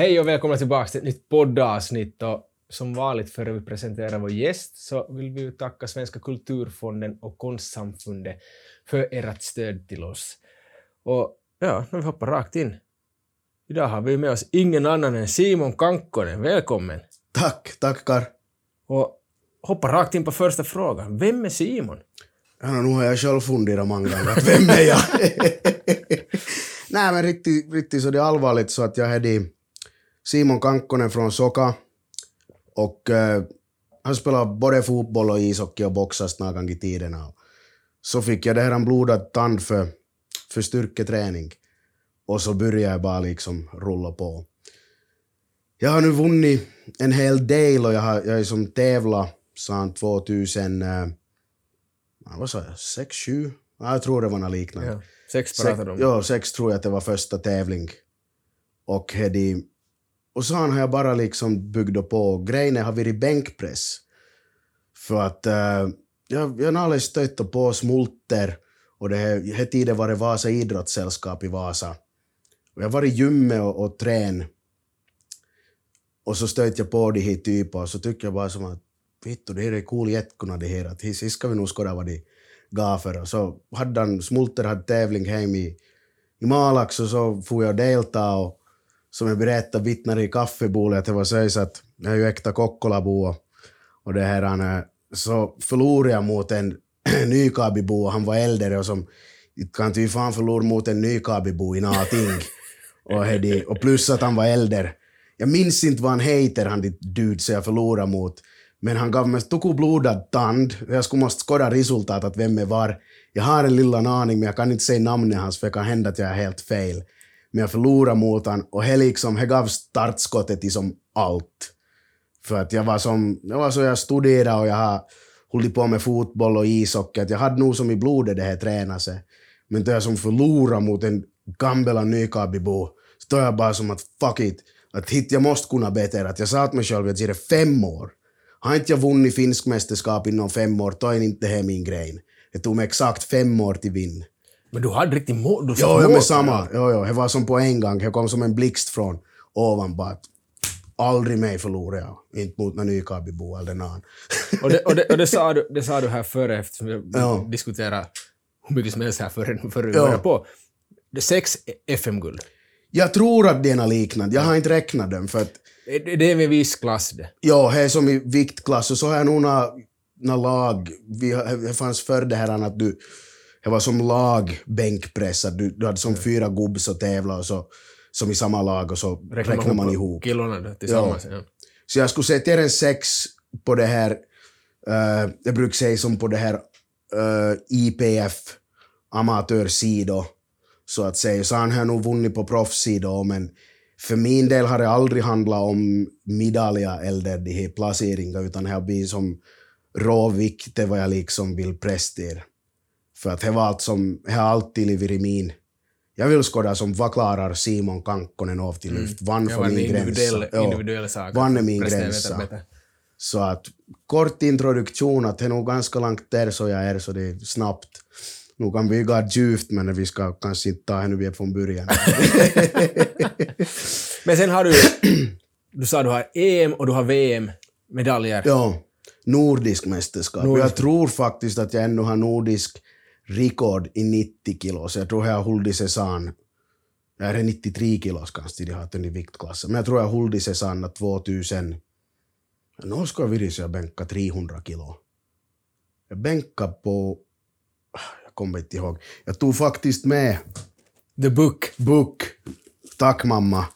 Hej och välkomna tillbaka till ett nytt poddavsnitt. Och som vanligt före vi presenterar vår gäst så vill vi tacka Svenska kulturfonden och Konstsamfundet för ert stöd till oss. Och ja, nu hoppar rakt in. Idag har vi med oss ingen annan än Simon Kankkonen. Välkommen! Tack, tackar. Och hoppa rakt in på första frågan. Vem är Simon? Ja, nu har jag själv funderat många gånger vem är jag? Nej men riktigt, riktigt så det är allvarligt så att jag är Simon Kankkonen från Soka och eh, han spelar både fotboll och ishockey och boxas gånger i tiderna. Så fick jag det här en blodad tand för, för styrketräning och så började jag bara liksom rulla på. Jag har nu vunnit en hel del och jag har, jag har som tävlat sedan 2000, eh, vad sa jag, 6, 7? Ja, jag tror det var något liknande. Ja, sex pratade du om. Ja, sex tror jag att det var första tävling. Och, hedi, och så har jag bara liksom byggt på. Grejen har varit bänkpress. För att uh, jag, jag har aldrig stött på smulter och det här tiden var det Vasa idrottssällskap i Vasa. Och jag var i gymmet och, och trän. Och så stötte jag på de här typerna och så tycker jag bara som att vittu, det här är cool jättkuna det här. Att his ska vi nog skåda vad de gav för. Och så hade han, Smulter hade tävling hem i, i Malax och så får jag delta och som jag berättade vittnar i kaffebolet att det var så att jag är ju äkta Kokkolabo och det här han, så förlorade jag mot en Nykabibo och han var äldre och som kan ty fan förlora mot en Nykabibo i någonting. och, hedi, och plus att han var äldre. Jag minns inte vad han heter, han dit dude, så jag förlorade mot. Men han gav mig toko blodad tand. Jag skulle måste skåda resultatet, vem är var. Jag har en lilla aning, men jag kan inte säga namnet hans, för det kan hända att jag är helt fel. Men jag förlorade mot honom och det liksom, he gav startskottet till som allt. För att jag var som, jag var så jag studerade och jag har hållit på med fotboll och ishockey, att jag hade nog som i blodet det här tränat sig. Men då jag som förlorade mot en Gambela Nykabibo, så då jag bara som att fuck it, att hit jag måste kunna bättre. Att jag sa till mig själv att jag är fem år. Har inte jag vunnit finsk mästerskap inom fem år, då är inte det här min grej. Det tog mig exakt fem år till vinn. Men du hade riktigt mål? Du Jo, mål. men samma. Jo, jo, det var som på en gång. Det kom som en blixt från ovan bara att aldrig mer förlorar jag. Inte mot någon Nykabibo eller någon. Och, det, och, det, och det, sa du, det sa du här före, eftersom vi Ja. diskuterade hur mycket som helst här före, före vi Ja. började på. Det är sex FM-guld. Jag tror att det är något liknande. Jag har inte räknat dem för att Det, det är med viss klass det. Ja, det är som i viktklass och så har jag nog några nå lag. Vi, det fanns förr det här att du, det var som lag bänkpress, att du, du hade som fyra gubbs och tävla och så, som i samma lag och så räknar man ihop. Kilorna då, tillsammans. Ja. Så jag skulle säga till en sex på det här, uh, jag brukar säga som på det här uh, IPF amatörsidor, så att säga. Så han har nog vunnit på proffssidor, men för min del har det aldrig handlat om medaljer eller de här placeringar, utan det har blivit som råvikt, det vad jag liksom vill prestera. För att det var allt som, det har alltid varit min. Jag vill skåda som vad klarar Simon Kankkonen av till luft. Vann Det för min individuell, gränsa. Individuell sak. Vann är min gränsa. bättre. Så att kort introduktion, att det är nog ganska långt där så jag är, så det är snabbt. Nu kan vi gå djupt, men vi ska kanske inte ta henne vi från början. Men sen har du, du sa du har EM och du har VM-medaljer. ja, nordisk mästerskap. Nordisk. Jag tror faktiskt att jag ännu har nordisk rekord i 90 kilo, så jag tror jag hållit säsong. Jag är 93 kilos kanske de har den i viktklassen, men jag tror jag har hållit säsong 2000. Nu ska jag vilja så jag bänka 300 kilo. Jag bänkade på... Jag kommer inte ihåg. Jag tog faktiskt med The Book. book. Tack mamma.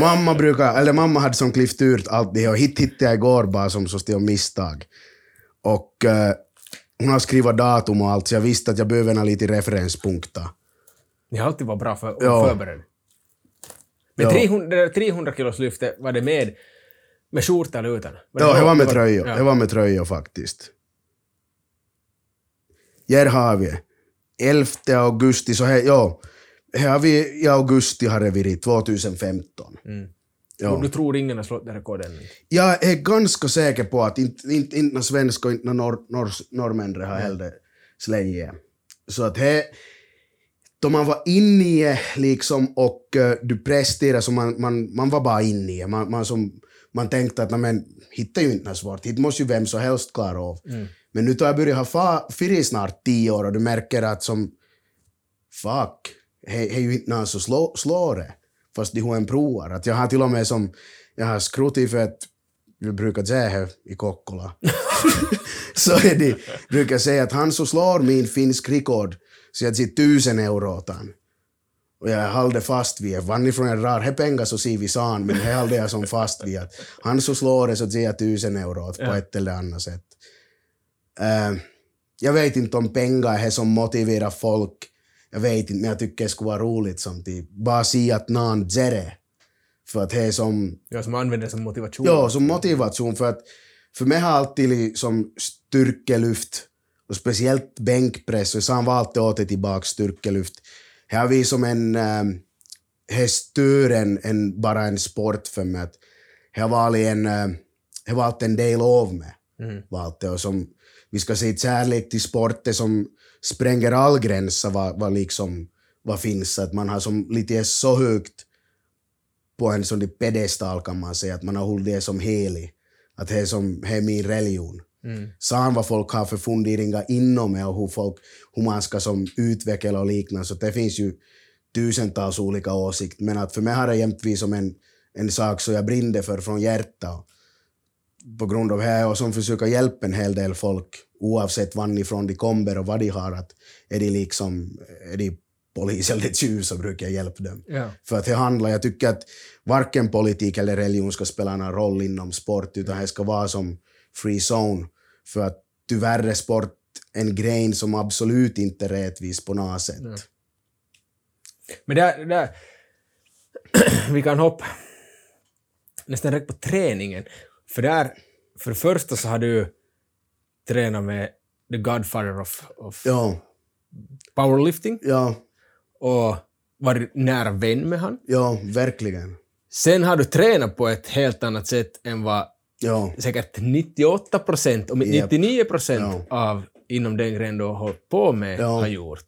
Mamma brukar, eller mamma hade som klippt ut allt det och hit hittade jag igår bara som så stod misstag. Och eh, hon har skrivit datum och allt så jag visste att jag behöver lite referenspunkter. Ni har alltid varit bra för, Ja. förberedd. Men Ja. 300, det där 300 kilos lyftet, var det med, med skjorta eller utan? Ja, det var med tröja. Ja. Det var med tröja faktiskt. Här har vi 11 augusti, så här, ja. Här har vi i augusti har varit 2015. Mm. Ja. Du, du tror ingen har slått det rekorden? Jag är ganska säker på att inte, inte, inte någon svensk och inte någon norr, norr, norrmän har heller slägit. Så att det då man var inne i det liksom och uh, du presterade så man, man, man var bara inne i det. Man, man, som, man tänkte att men, hittar ju inte något svårt, hit måste ju vem som helst klara av. Mm. Men nu då jag börjat ha fyra snart tio år och du märker att som fuck, det är ju inte någon som slår, slår det. Fast de har en provar. Att jag har till och med som, jag har skrutit för att vi brukar säga i Kokkola, så är det, brukar säga att han som slår min finsk rekord, så jag ger tusen euro åt han. Och jag håller fast vid, vann ifrån en rar, he pengar så ser vi san, men det håller jag som fast vid att han som slår det så ger jag tusen euro åt på ja. ett eller annat sätt. Uh, jag vet inte om pengar är det som motiverar folk, jag vet inte, men jag tycker det skulle vara roligt som typ, bara se att någon ger för att det är som... Ja, som använder det som motivation. Ja, som motivation. För att för mig har alltid liksom styrkelyft och speciellt bänkpress, och så har valt att åter tillbaka styrkelyft. Här har vi som en... Äh, det är större än, än, bara en sport för mig. Det har varit en, äh, varit en del av mig. Mm. Valt och som, vi ska säga kärlek till sporter som spränger all gränser vad, vad, liksom, vad finns. Att man har som lite så högt på en sån pedestal kan man säga, att man har hållit det som helig. Att det är, som, det är min religion. Mm. Sen vad folk har för funderingar inom det och hur, folk, hur man ska som utveckla och liknande. Så det finns ju tusentals olika åsikter. Men att för mig har det jämtvis som en, en sak som jag brinner för från hjärtat. På grund av det och som försöker hjälpa en hel del folk oavsett varifrån de kommer och vad de har. Att är de liksom är de polis eller tjuv så brukar jag hjälpa dem. Ja. För att det handlar, jag tycker att varken politik eller religion ska spela någon roll inom sport, utan det ska vara som free zone. För att tyvärr är sport en gren som absolut inte är rättvis på något sätt. Ja. Men där, där vi kan hoppa nästan direkt på träningen. För där, för det första så har du tränat med the godfather of, of ja. powerlifting. Ja och varit nära vän med han. Ja, verkligen. Sen har du tränat på ett helt annat sätt än vad ja. säkert 98 procent, om yep. 99 procent ja. av inom den gren du har hållit på med ja. har gjort.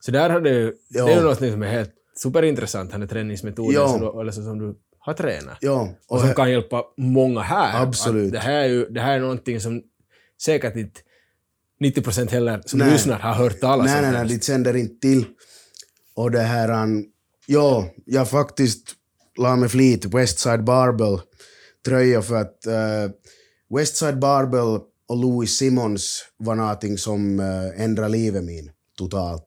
Så där har du, ja. det är något som är helt superintressant, den träningsmetoden ja. som, du, eller så, som du har tränat. Ja. Och, och som kan hjälpa många här. Absolut. det, här är ju, det här är någonting som säkert inte 90 procent heller som nej. lyssnar har hört talas om. Nej, nej, nej, de sänder inte till. Och det här, ja, jag faktiskt la med flit Westside Barbell tröja för att uh, Westside Barbell och Louis Simmons var någonting som uh, ändrade livet min totalt.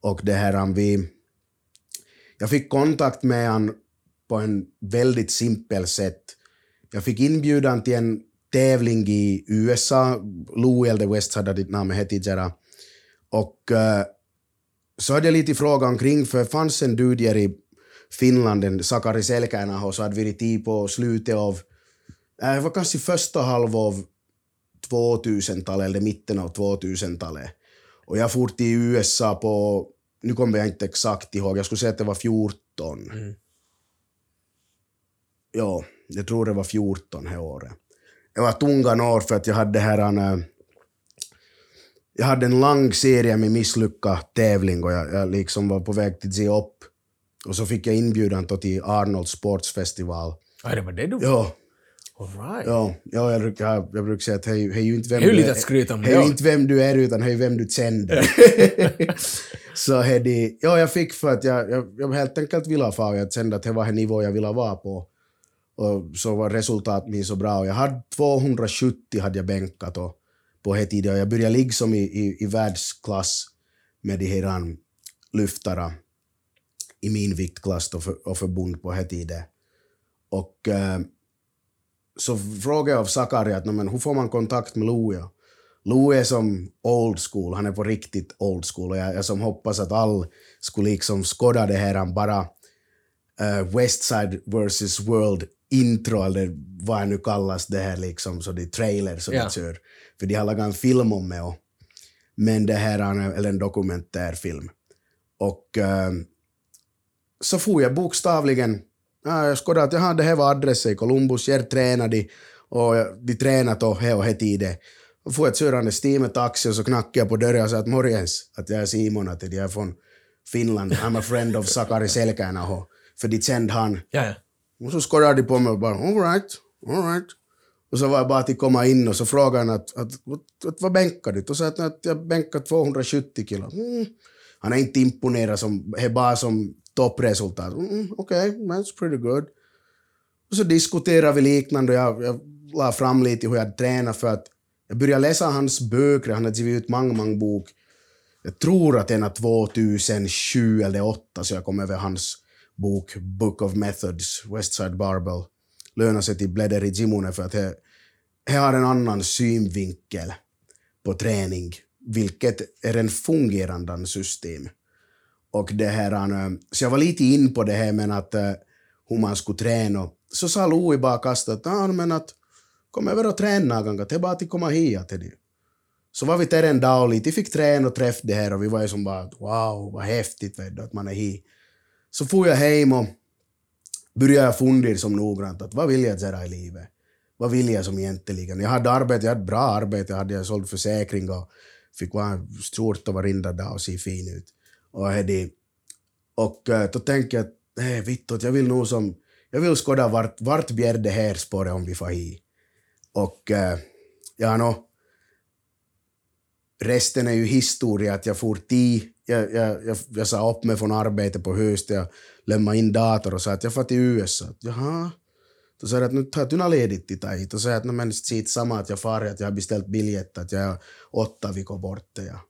Och det här, vi... Jag fick kontakt med han på en väldigt simpel sätt. Jag fick inbjudan till en tävling i USA, Louis eller Westside hade ditt namn hette Och uh, så hade jag lite fråga omkring, för det fanns en dude i Finland, en Sakari Selkänaho, så hade vi tid på slutet av, äh, det var kanske första halv av 2000-talet eller mitten av 2000-talet. Och jag for till USA på, nu kommer jag inte exakt ihåg, jag skulle säga att det var 14. Mm. Ja, jag tror det var 14 det året. Det var tunga år för att jag hade här äh, jag hade en lång serie med misslyckad tävling och jag, jag liksom var på väg till att ge upp. Och så fick jag inbjudan till Arnold Sportsfestival. Ja, det var det du Ja. All right. Ja, ja jag, jag, jag brukar säga att är ju inte vem det är lite om. Det är inte vem du är utan är vem du kände. så det, ja, jag fick för att jag, jag, jag helt enkelt ville och jag kände att det var en nivå jag ville vara på. Och så var resultatet så bra. Och jag hade 270 hade jag bänkat och på det tiden. Jag började liksom i, i, i världsklass med de här um, lyftarna. i min viktklass och, för, och förbund på det tiden. Och eh, så frågade jag av Sakari att men, hur får man kontakt med Louie? Louie är som old school, han är på riktigt old school och jag, jag som hoppas att alla skulle liksom skåda det här bara uh, Westside versus World intro eller vad det nu kallas det här liksom, så det är trailer som ja. de kör. För de har lagat en film om det. Men det här är eller en dokumentärfilm. Och äh, så får jag bokstavligen, ja, jag skådade att jaha, det här var adressen i Columbus, här tränade de och de tränade och här och här tiden. Och får jag körande med taxi och så knackar jag på dörren och säger att morgens, att jag är Simon, att jag är från Finland. I'm a friend of Sakari Selkänaho. För de kände han. Ja, ja. Och så skorrade de på mig och bara all right, all right. Och så var jag bara till komma in och så frågade han att, att, att, att vad bänkar du? Och så att, att jag bänkar 270 kilo. Mm. Han är inte imponerad som, det är bara som toppresultat. Mm, Okej, okay, that's pretty good. Och så diskuterade vi liknande och jag, jag la fram lite hur jag tränade för att jag började läsa hans böcker, han hade givit ut många, många bok. Jag tror att den är 2007 eller 2008 så jag kom över hans bok Book of Methods, Westside Barbell. Lönar sig till blädder i Gimone för att det, har en annan synvinkel på träning, vilket är en fungerande system. Och det här, eh, så jag var lite in på det här med att eh, hur man skulle träna. Så sa Louis bara kastat ah, men att kom över och träna gånger, det är bara att komma hit till. Så var vi där en dag och lite fick träna och träffa det här och vi var ju som bara wow, vad häftigt vet du, att man är hit. Så får jag hem och började jag fundera som noggrant att vad vill jag göra i livet? Vad vill jag som egentligen? Jag hade arbete, jag hade bra arbete, jag hade jag sålt försäkring och fick vara skjorta varenda dag och se fin ut. Och, hade, och eh, då tänkte jag att nej, vittot, jag vill nog som, jag vill skåda vart, vart blir det här spåret om vi får hit. Och eh, ja, no, resten är ju historia, att jag for till jag, jag, jag, jag sa upp mig från arbetet på hösten, jag lämnade in dator och sa att jag får till USA. Jaha. Då sa jag att nu tar du ledigt till hit. Då sa jag att men sitt samma att jag far, att jag har beställt biljett, att jag är åtta veckor borta. Ja.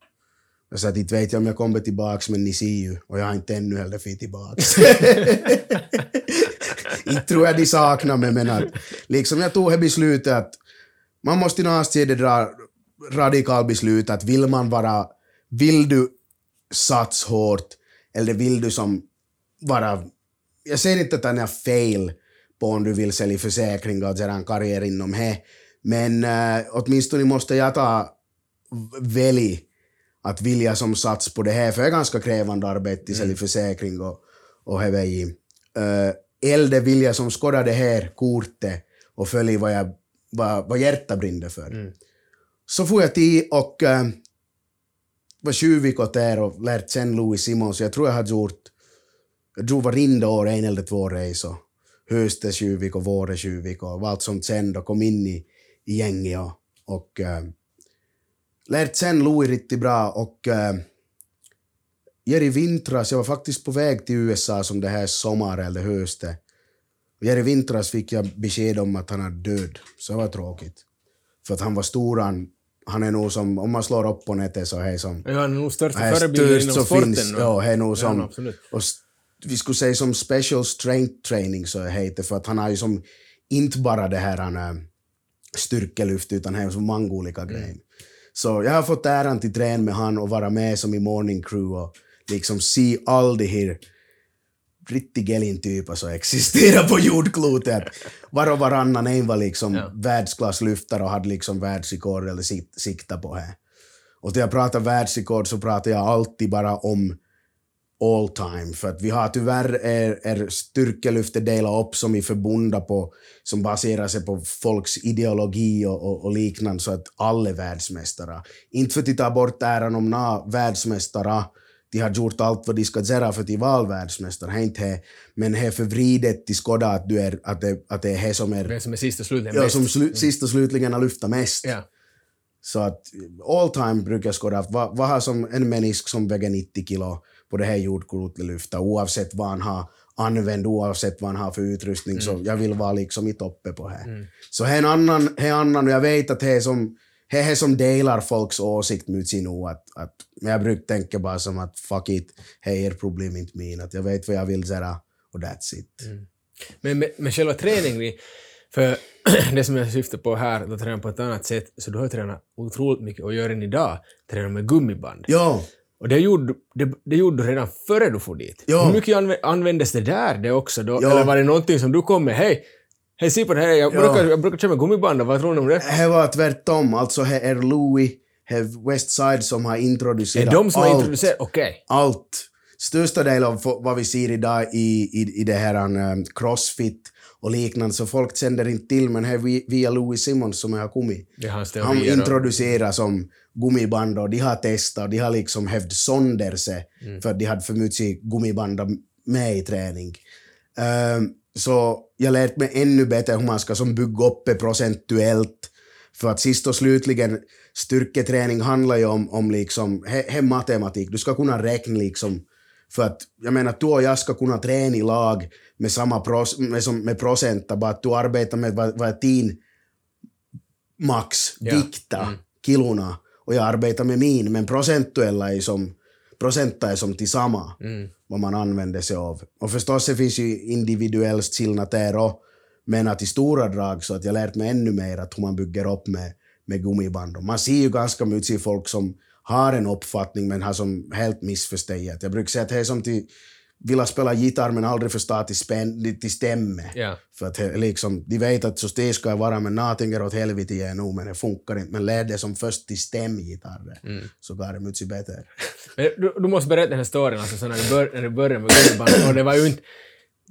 Jag sa att inte vet jag om jag kommer tillbaks, men ni ser ju. Och jag har inte ännu heller fått tillbaks. inte tror jag de saknar mig, men att liksom jag tog det beslutet att man måste i något dra radikalt beslut att vill man vara, vill du satsa hårt eller vill du som vara, jag säger inte att det är fel på om du vill sälja försäkring och en karriär inom det, men äh, åtminstone måste jag ta välj att vilja som sats på det här, för det är ganska krävande arbete, sälja mm. försäkring och, och i. Äh, eller vill jag som skåda det här kortet och följa vad, jag, vad, vad hjärtat brinner för. Mm. Så får jag till och äh, var tjuvvikot där och lärt känna Louis Simons. Jag tror jag hade gjort, jag drog varenda år en eller två resor. Hösten tjuvig och våren tjuvig och var allt som känd och kom in i, i gänget och, och äh, lärt känna Louis riktigt bra och eh, äh, i vintras, jag var faktiskt på väg till USA som det här sommaren eller hösten. I vintras fick jag besked om att han är död, så det var tråkigt. För att han var stor, han han är nog som, om man slår upp på nätet så är som... Ja, han är nog största förebilden inom sporten. Finns, ja, är nog som... Ja, och vi skulle säga som special strength training så heter det, för att han har ju som inte bara det här han, äh, styrkelyft utan han har så många olika mm. grejer. Så jag har fått äran till träna med han och vara med som i morning crew och liksom se all det här riktig elintyper som existerar på jordklotet. Var och varannan en var liksom ja. världsklasslyftare och hade liksom världsrekord eller sikta på det. Och när jag pratar världsrekord så pratar jag alltid bara om all time. För att vi har tyvärr är, är styrkelyftet delat upp som i förbunda på, som baserar sig på folks ideologi och, och, och liknande så att alla är världsmästare. Inte för att ta bort äran om några världsmästare de har gjort allt vad de ska göra för att vara världsmästare. Inte men det är förvridet till skåda att, du är, att, det, att det är det som är... Det som är sist och slutligen ja, som slu, mm. sist och slutligen har lyfta mest. Ja. Så att all time brukar skåda, vad, vad har som en människa som väger 90 kilo på det här jordklotet lyfta, oavsett vad han har använt, oavsett vad han har för utrustning, mm. så jag vill vara liksom i toppen på det. Mm. Så det är en annan, är annan, och jag vet att det är som det är som delar folks åsikt mot sin o. Att, att, men jag brukar tänka bara som att fuck it, det är problem, inte min. Att jag vet vad jag vill göra och that's it. Mm. Men med, med själva träningen, för det som jag syftar på här, att träna på ett annat sätt, så du har tränat otroligt mycket och gör än idag, träna med gummiband. Ja. Och det gjorde, det, det gjorde du redan före du for dit. Ja. Hur mycket användes det där det också då? Ja. Eller var det någonting som du kom med, hej, Hej se på det här, jag, ja. brukar, jag brukar med gummiband, vad tror ni om det? Det var tvärtom, alltså det är Louis, det är Westside som har introducerat allt. Är de som har introducerat? Okej. Okay. Allt. största delen av vad vi ser idag i, i, i det här um, crossfit och liknande, så folk känner inte till, men här vi- via Louis Simmons som har kommit. Det Han introducerar som gummiband och de har testat och de har liksom hävt sonder sig för att de hade för mycket gummiband med i träning. Ehm, så jag lärt mig ännu bättre hur man ska som bygga upp det procentuellt. För att sist och slutligen, styrketräning handlar ju om, om liksom, he, he matematik. Du ska kunna räkna liksom, för att jag menar, du och jag ska kunna träna i lag med samma pros, med, som, med procent, bara att du arbetar med vad, vad din max vikta kilona och jag arbetar med min, men procentuella är som, procenta är som till samma Mm. vad man använder sig av. Och förstås det finns ju individuell skillnad där och, men att i stora drag så att jag lärt mig ännu mer att hur man bygger upp med, med gummiband. Och man ser ju ganska mycket folk som har en uppfattning men har som helt missförstått. Jag brukar säga att det är som till vilja spela gitarr men aldrig förstå till, spän, till stämme. Ja. För att liksom, de vet att så det ska jag vara men någonting är åt helvete jag nu men det funkar inte. Men lär det som först till stämgitarr så går det mycket bättre. Du, du måste berätta den här storyn, alltså så när du, bör, när du började med gummiband, och det var ju inte,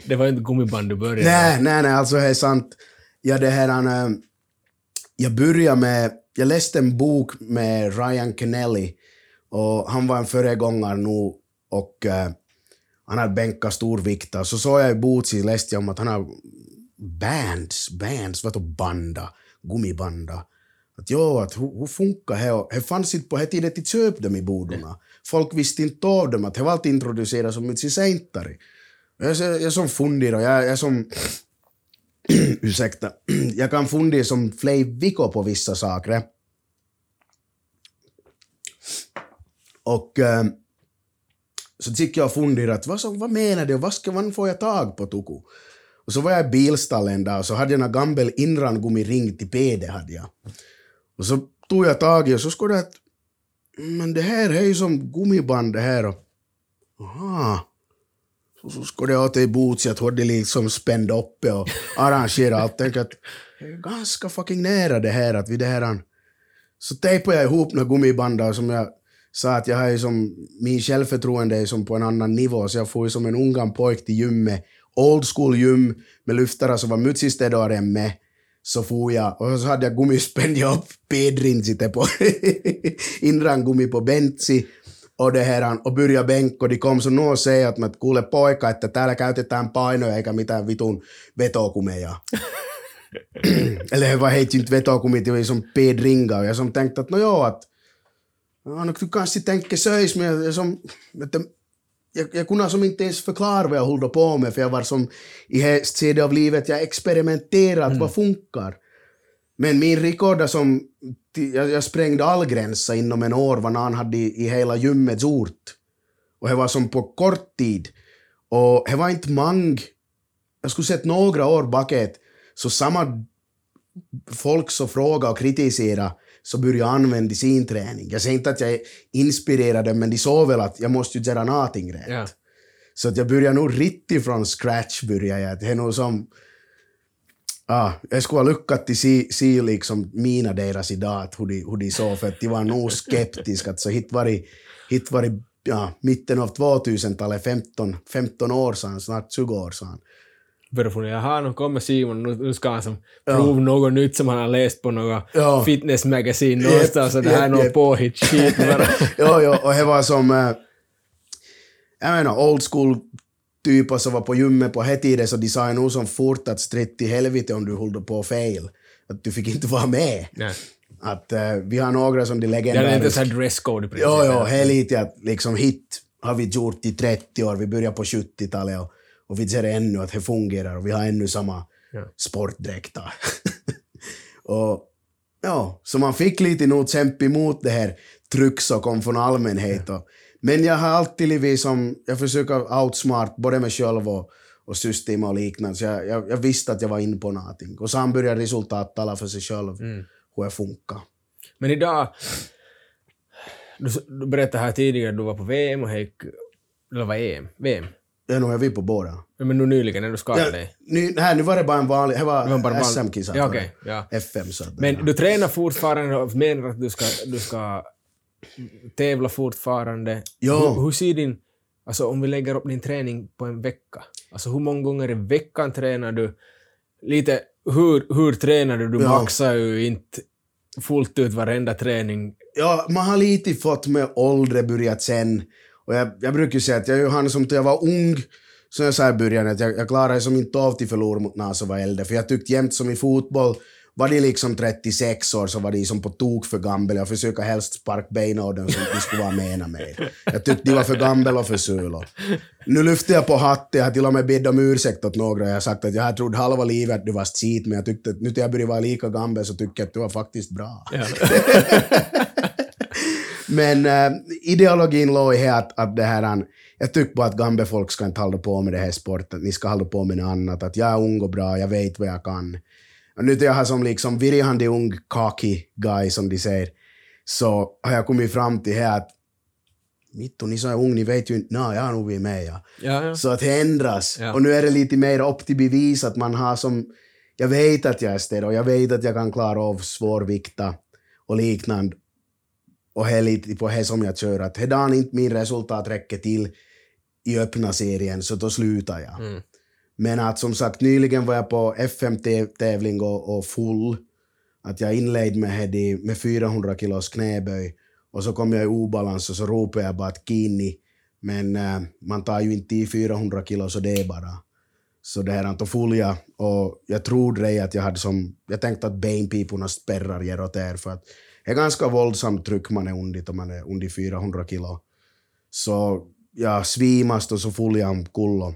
det var inte gummiband du började med. Nej, nej, nej, alltså det är sant. Ja, det här, äh, jag började med, jag läste en bok med Ryan Kennelly och han var en föregångare nu och äh, han hade bänkat storvikter. Så såg jag i boken, läste jag om att han har bands, bands, vad då banda, gummibanda. Att jo, att hur, hur funkar det? Och Det fanns inte på det tiden att köpte dem i bodorna. Folk visste inte av dem, att det var alltid introducerat som mycket sentare. Jag, jag, jag som funderar, jag, jag som ursäkta, jag kan fundera som flera på vissa saker. Och Äh, så gick jag och funderade, att vad, så, vad menar du, vad, ska, vad får jag tag på Tuku? Och så var jag i bilstallen där och så hade jag en gammal inrangummiring till PD hade jag. Och så tog jag tag i och så skulle det att, men det här är ju som gummiband det här och, aha. Så, så skulle jag till Boots, jag hade liksom spänd upp och arrangerat allt. Tänkte att det är ganska fucking nära det här att vi det här... Så tejpade jag ihop några gummiband som jag sa att jag har ju som, min självförtroende är som på en annan nivå så jag får ju som en ungan pojk till gymmet, old school gym med lyftare som var mycket städare än med. Så får jag, och så hade jag gummispänd upp pedrin sitter på inrangummi på bentsi och det här, och börja och de kom så nog säga att mä kuule poika, että täällä käytetään painoja eikä mitään vitun vetokumeja. Eller det var helt inte vetokumit, det var som pedringa och jag som tänkte att no joo, att du kanske tänker söis, men jag, som, jag, jag kunde som inte ens förklara vad jag höll på med, för jag var som i det skede av livet, jag experimenterat vad funkar. Men min rekord som, jag, jag sprängde all gränser inom en år vad någon hade i, i hela gymmets ort. Och det var som på kort tid. Och det var inte många, jag skulle sett några år bakåt, så samma folk som frågade och kritiserade så började jag använda sin träning. Jag säger inte att jag är inspirerad, men de såg väl att jag måste ju göra någonting rätt. Ja. Så att jag börjar nog riktigt från scratch. Börjar jag. Det är nog som... Ah, jag skulle ha lyckats se, se liksom mina deras idag, att hur de, hur de såg, för att de var nog skeptiska. Alltså, hit var det, hit var det ja, mitten av 2000-talet, 15, 15 år sedan, snart 20 år sedan. Började fundera, jaha, nu kommer Simon, nu, nu ska han som prova något nytt som han har läst på något Ja. fitnessmagasin någonstans, och det här är något jep. påhitt skit bara. jo, jo, och det var som... eh, jag menar, old school typer som var på gymmet på den tiden, så de sa nog som fort att stritt till helvete om du höll på fel. Att du fick inte vara med. Nej. Att eh, vi har några som de Det är inte legendariska... så här dresscode i princip. Jo, jo, det är lite att liksom hit har vi gjort i 30 år, vi börjar på 70-talet och, och vi ser ännu att det fungerar och vi har ännu samma Ja. sportdräkter. och ja, så man fick lite nog kämpa emot det här tryck som kom från allmänhet. Och, men jag har alltid lite som, jag försöker outsmart både mig själv och, och system och liknande. Så jag, jag, jag visste att jag var inne på någonting. Och sen började resultat tala för sig själv, hur det funkar. Men idag, du, du berättade här tidigare att du var på VM och gick, eller var EM? VM? Ja, nu är vi på båda. Ja, Men nu nyligen när du skadade Ja, dig. nu, här, nu var det bara en vanlig, det var, Det var bara SM-kisa. Ja, okej, ja. FM så Men ja. du tränar fortfarande och menar att du ska, du ska tävla fortfarande. Ja. Hur, hur ser din... Alltså om vi lägger upp din träning på en vecka. Alltså hur många gånger i veckan tränar du? Lite hur, hur tränar du? Du Ja. maxar ju inte fullt ut varenda träning. Ja, man har lite fått med åldern börjat sen. Och jag, jag brukar säga att jag är som till jag var ung, så jag sa i början att jag, jag klarade som inte av till förlora mot någon som var äldre. För jag tyckte jämt som i fotboll, var de liksom 36 år så var de som på tok för gamla. Jag försöker helst sparka benen av dem att de skulle vara mena mer. Jag tyckte de var för gamla och för sula. Nu lyfter jag på hatten, jag har till och med bett om ursäkt åt några. Jag har sagt att jag har trott halva livet att du var skit, men jag tyckte att nu när jag börjar vara lika gammal så tycker jag att du var faktiskt bra. Ja. Men äh, ideologin låg i att, att det här, jag tycker bara att gamla folk ska inte hålla på med det här sporten, ni ska hålla på med något annat. Att jag är ung och bra, jag vet vad jag kan. Och nu när jag har som liksom virrande ung cocky guy som de säger, så har jag kommit fram till här att Mittu, ni som är ung, ni vet ju inte, nej, jag har nog varit med. Ja. Ja, ja. Så att det ändras. Ja. Och nu är det lite mer upp till bevis att man har som... Jag vet att jag är städ och jag vet att jag kan klara av svårvikta och liknande. Och det är lite på det som jag kör. Att hedan inte min resultat räcker till i öppna serien så då slutar jag. Mm. Men att som sagt, nyligen var jag på FM-tävling och, och full. Att jag inledde med, med 400 kilos knäböj och så kom jag i obalans och så ropade jag bara att kini. Men äh, man tar ju inte i 400 kilo så det är bara. Så det här inte full jag och jag trodde det att jag hade som, jag tänkte att benpiporna spärrar ger åt er för att är ganska våldsamt tryck man är under om man är under 400 kilo. Så jag svimast och så full jag omkull.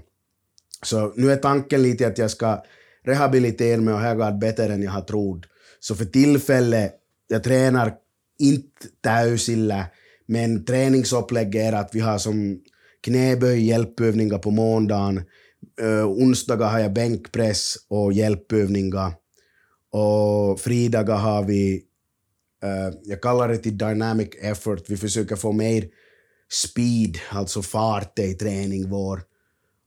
Så nu är tanken lite att jag ska rehabilitera mig och här går det bättre än jag har trott. Så för tillfället, jag tränar inte täysillä, men träningsupplägget är att vi har som knäböj, hjälpövningar på måndagen. Uh, onsdagar har jag bänkpress och hjälpövningar. Och fridagar har vi, Eh, jag kallar det till dynamic effort, vi försöker få mer speed, alltså fart i träning vår.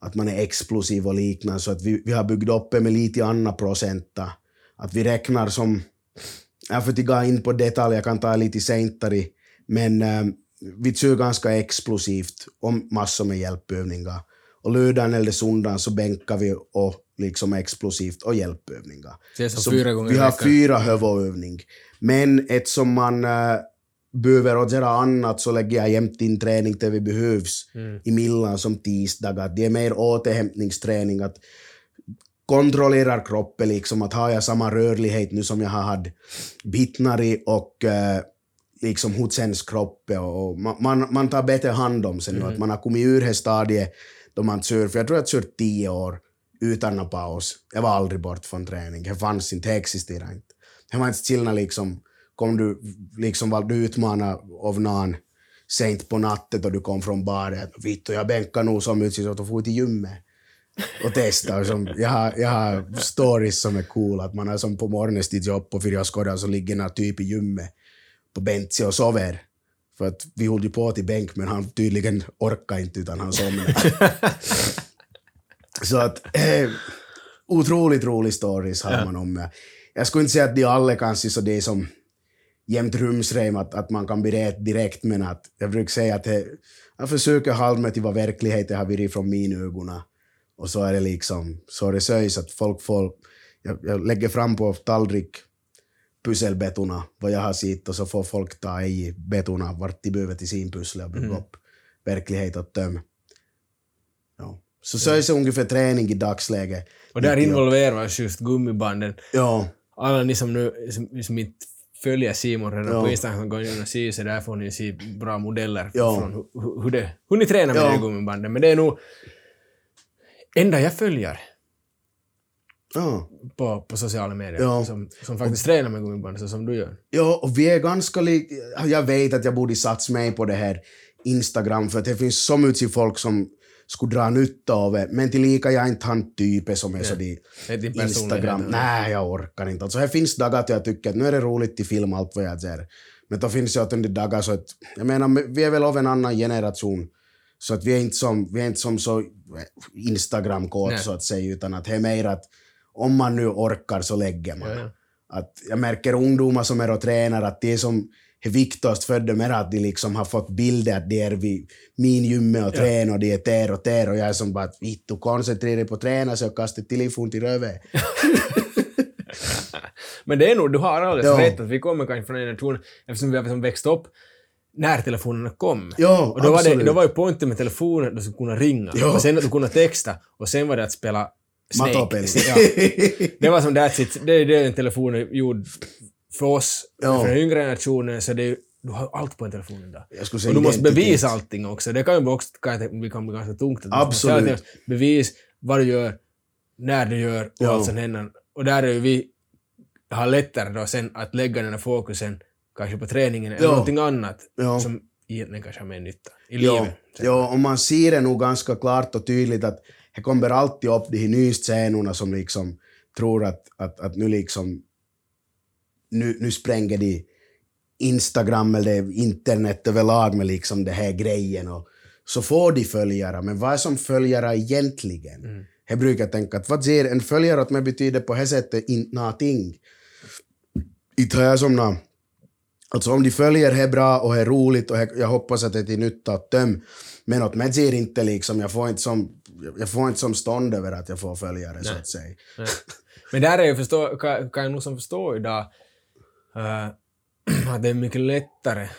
Att man är explosiv och liknande, så att vi, vi har byggt upp det med lite andra procenta. Att vi räknar som, jag får inte gå in på detaljer, jag kan ta lite senare, men äh, vi kör ganska explosivt och massor med hjälpövningar. Och lördagen eller söndagen så bänkar vi och liksom explosivt och hjälpövningar. Så vi i har fyra huvudövning. Men eftersom man äh, behöver göra annat så lägger jag jämt in träning till vi behövs Mm. i millan som tisdagar. Det är mer återhämtningsträning. Att kontrollera kroppen liksom. Att har jag samma rörlighet nu som jag har haft Bitnari och äh, liksom hur känns kroppen och man, man, man tar bättre hand om sig nu. Att man har kommit ur det stadiet då man kör, för jag tror jag kört tio år utan någon paus. Jag var aldrig bort från träning. Det fanns inte, det existerade inte. Det var inte skillnad liksom, kom du liksom var du utmanad av någon sent på natten och du kom från baren. Vittu, jag bänkar nog så mycket så att jag får till gymmet och testa. Som, jag, har, jag har stories som är coola. att man har som på morgonen stigit upp på fyra skådar så ligger en typ i gymmet på bänken och sover. För att vi höll ju på till bänk men han tydligen orkar inte utan han somnade. så att eh, otroligt rolig stories har man om det. Jag skulle inte säga att de alla kanske så det är som jämt rumsrem att, att man kan bli rätt direkt men att jag brukar säga att det, jag försöker hålla mig till vad verkligheten har varit från mina ögon. Och så är det liksom, så är det söjs att folk får, jag, jag lägger fram på tallrik pusselbetona vad jag har sett och så får folk ta i betona vart de behöver till sin pussel och bygga upp verklighet åt dem. Ja. Så så är det ungefär träning i dagsläget. Och där involveras just gummibanden. Ja, Alla ni som nu som, som inte följer Simon redan Ja. på Instagram, gå in och se så där får ni se bra modeller Ja. från hu- hu- hur, det, hur ni tränar med Ja. gummibanden. Men det är nog enda jag följer ja. på, på sociala medier Ja. som, som faktiskt tränar med gummiband så som du gör. Ja, och vi är ganska lika. Jag vet att jag borde satsa mig på det här Instagram, för att det finns så mycket folk som skulle dra nytta av det, men tillika jag är inte han typen som är så de Instagram. Nej, jag orkar inte. Alltså, det finns dagar då jag tycker att nu är det roligt att filma allt vad jag gör. Men då finns det åtminstone dagar så att, jag menar, vi är väl av en annan generation. Så att vi är inte som, vi är inte som så Instagram-kåt Nej. så att säga, utan att det är mer att om man nu orkar så lägger man. Ja. Att jag märker ungdomar som är och tränar att det är som är viktigast för dem är att de liksom har fått bilder att de är vid min gymme och tränar och de är där och där och jag är som bara att vittu koncentrera dig på att träna så jag kastar telefon till röven. Men det är nog, du har alldeles Ja. rätt att vi kommer kanske från en generation, eftersom vi har liksom växt upp när telefonerna kom. Ja, och då var, det, absolut. då var ju poängen med telefonen att du skulle kunna ringa, Ja. och sen att du kunde texta, och sen var det att spela Snake. Matopeli. Ja. Det var som that's it. Det är det en telefon är gjord för oss, Ja. för den yngre generationen, så det är, du har allt på en telefon idag. Jag skulle säga Och du måste bevisa allting också. Det kan ju också kan det kan bli ganska tungt. att Absolut. Bevis vad du gör, när du gör och Ja. allt som händer. Och där är ju vi har lättare då sen att lägga den här fokusen kanske på träningen eller Ja. någonting annat Ja. som egentligen kanske har mer nytta i Ja, livet. ja, och man ser det nog ganska klart och tydligt att det kommer alltid upp de här nya scenerna som liksom tror att, att, att nu liksom nu, nu spränger de Instagram eller internet överlag med liksom det här grejen och så får de följare, men vad är som följare egentligen? Mm. Jag brukar tänka att vad ger en följare åt mig betyder på det sättet inte någonting. Inte har jag som nå- Alltså om de följer det bra och det är roligt och jag hoppas att det är till nytta åt dem. Men åt mig ser inte liksom, jag får inte som, jag får inte som stånd över att jag får följare så Nej. att säga. Nej. Men där är ju förstå, kan, kan jag nog som förstå idag eh, att det är mycket lättare.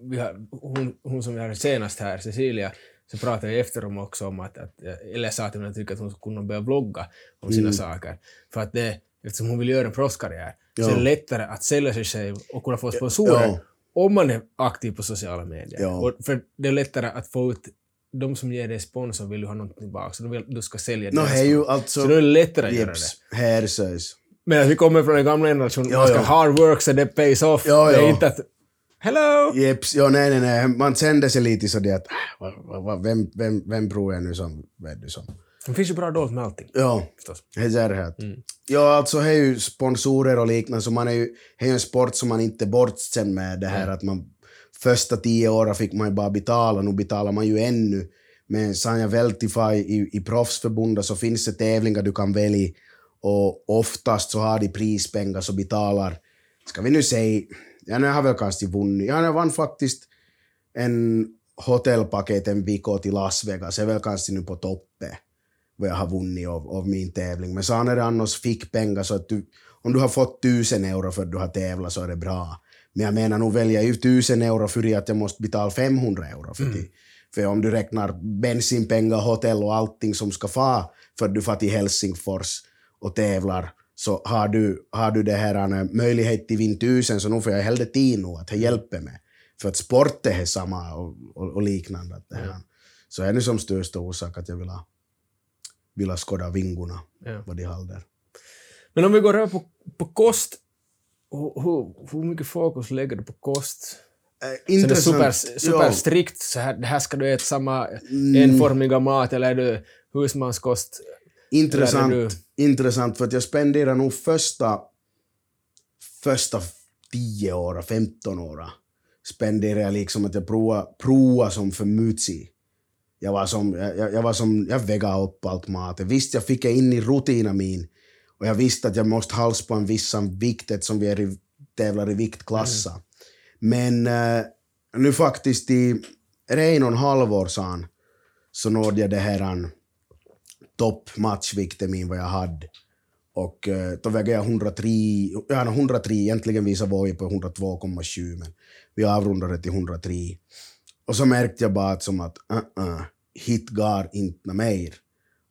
Vi har, hon, hon som vi hade senast här, Cecilia, så pratade vi efter om också om att, att eller sa till mig att jag tycker att hon skulle kunna börja blogga om sina saker. För att det, eftersom hon vill göra en proffskarriär, så är det lättare att sälja sig själv och kunna få sponsorer Ja. om man är aktiv på sociala medier. Och för det är lättare att få ut de som ger dig sponsor vill ju ha någonting tillbaka, så de vill, du ska sälja Nå, deras ju alltså... Så då är det lättare att göra det. Här sägs. Men att vi kommer från den gamla generationen, Ja, man ska ja. hard work så det pays off. Ja, Det är inte att Hello! Jeps, ja nej nej nej, man kände sig lite så det att, vad- vem, vem, vem tror jag nu som, vet du som. Det finns ju bra dåligt med allting. Ja, Förstås. det är det. Mm. Ja, alltså det är ju sponsorer och liknande, så man är ju, det är ju en sport som man inte bortsen med det här att man första tio åren fick man ju bara betala, nu betalar man ju ännu. Men Sanja Veltify i, i proffsförbundet så finns det tävlingar du kan välja och oftast så har de prispengar så betalar, ska vi nu säga, ja nu har väl kanske vunnit, ja jag vann faktiskt en hotellpaket en vecka till Las Vegas, är väl kanske nu på toppen vad jag har vunnit av, av min tävling. Men sen är det annars fick pengar så att du, om du har fått tusen euro för att du har tävlat så är det bra. Men jag menar, nu väljer jag ju tusen euro för att jag måste betala 500 euro för det. För om du räknar bensinpengar, hotell och allting som ska få för att du får till Helsingfors och tävlar så har du, har du det här en möjlighet till vinna tusen så nu får jag hellre tid nu att det hjälper mig. För att sport är samma och, och, och liknande. Det här. Så är det som största orsak att jag vill ha vill ha skåda vingorna, Ja. vad de håller. Men om vi går över på, på kost, hur, hur, hur mycket fokus lägger du på kost? Äh, Så det är super, super ja, strikt, så här, det här ska du äta samma Mm. enformiga mat, eller är du husmanskost? intressant, är intressant för att jag spenderar nog första, första 10 år, 15 år spenderar jag liksom att jag provar, provar som för mutsig. Jag var som, jag, jag- var som, jag vägade upp allt mat. Jag visste, jag fick det in i rutinen min. Och jag visste att jag måste hals på en viss vikt eftersom vi är i, tävlar i viktklasser. Men eh, nu faktiskt i en och en halv år sedan så nådde jag det här an, toppmatchvikten min vad jag hade. Och eh, då vägde jag 103, ja, 103 egentligen visade Voi på 102,7 men vi avrundade till 103. Och så märkte jag bara att, som att uh-uh, hit går inte mer.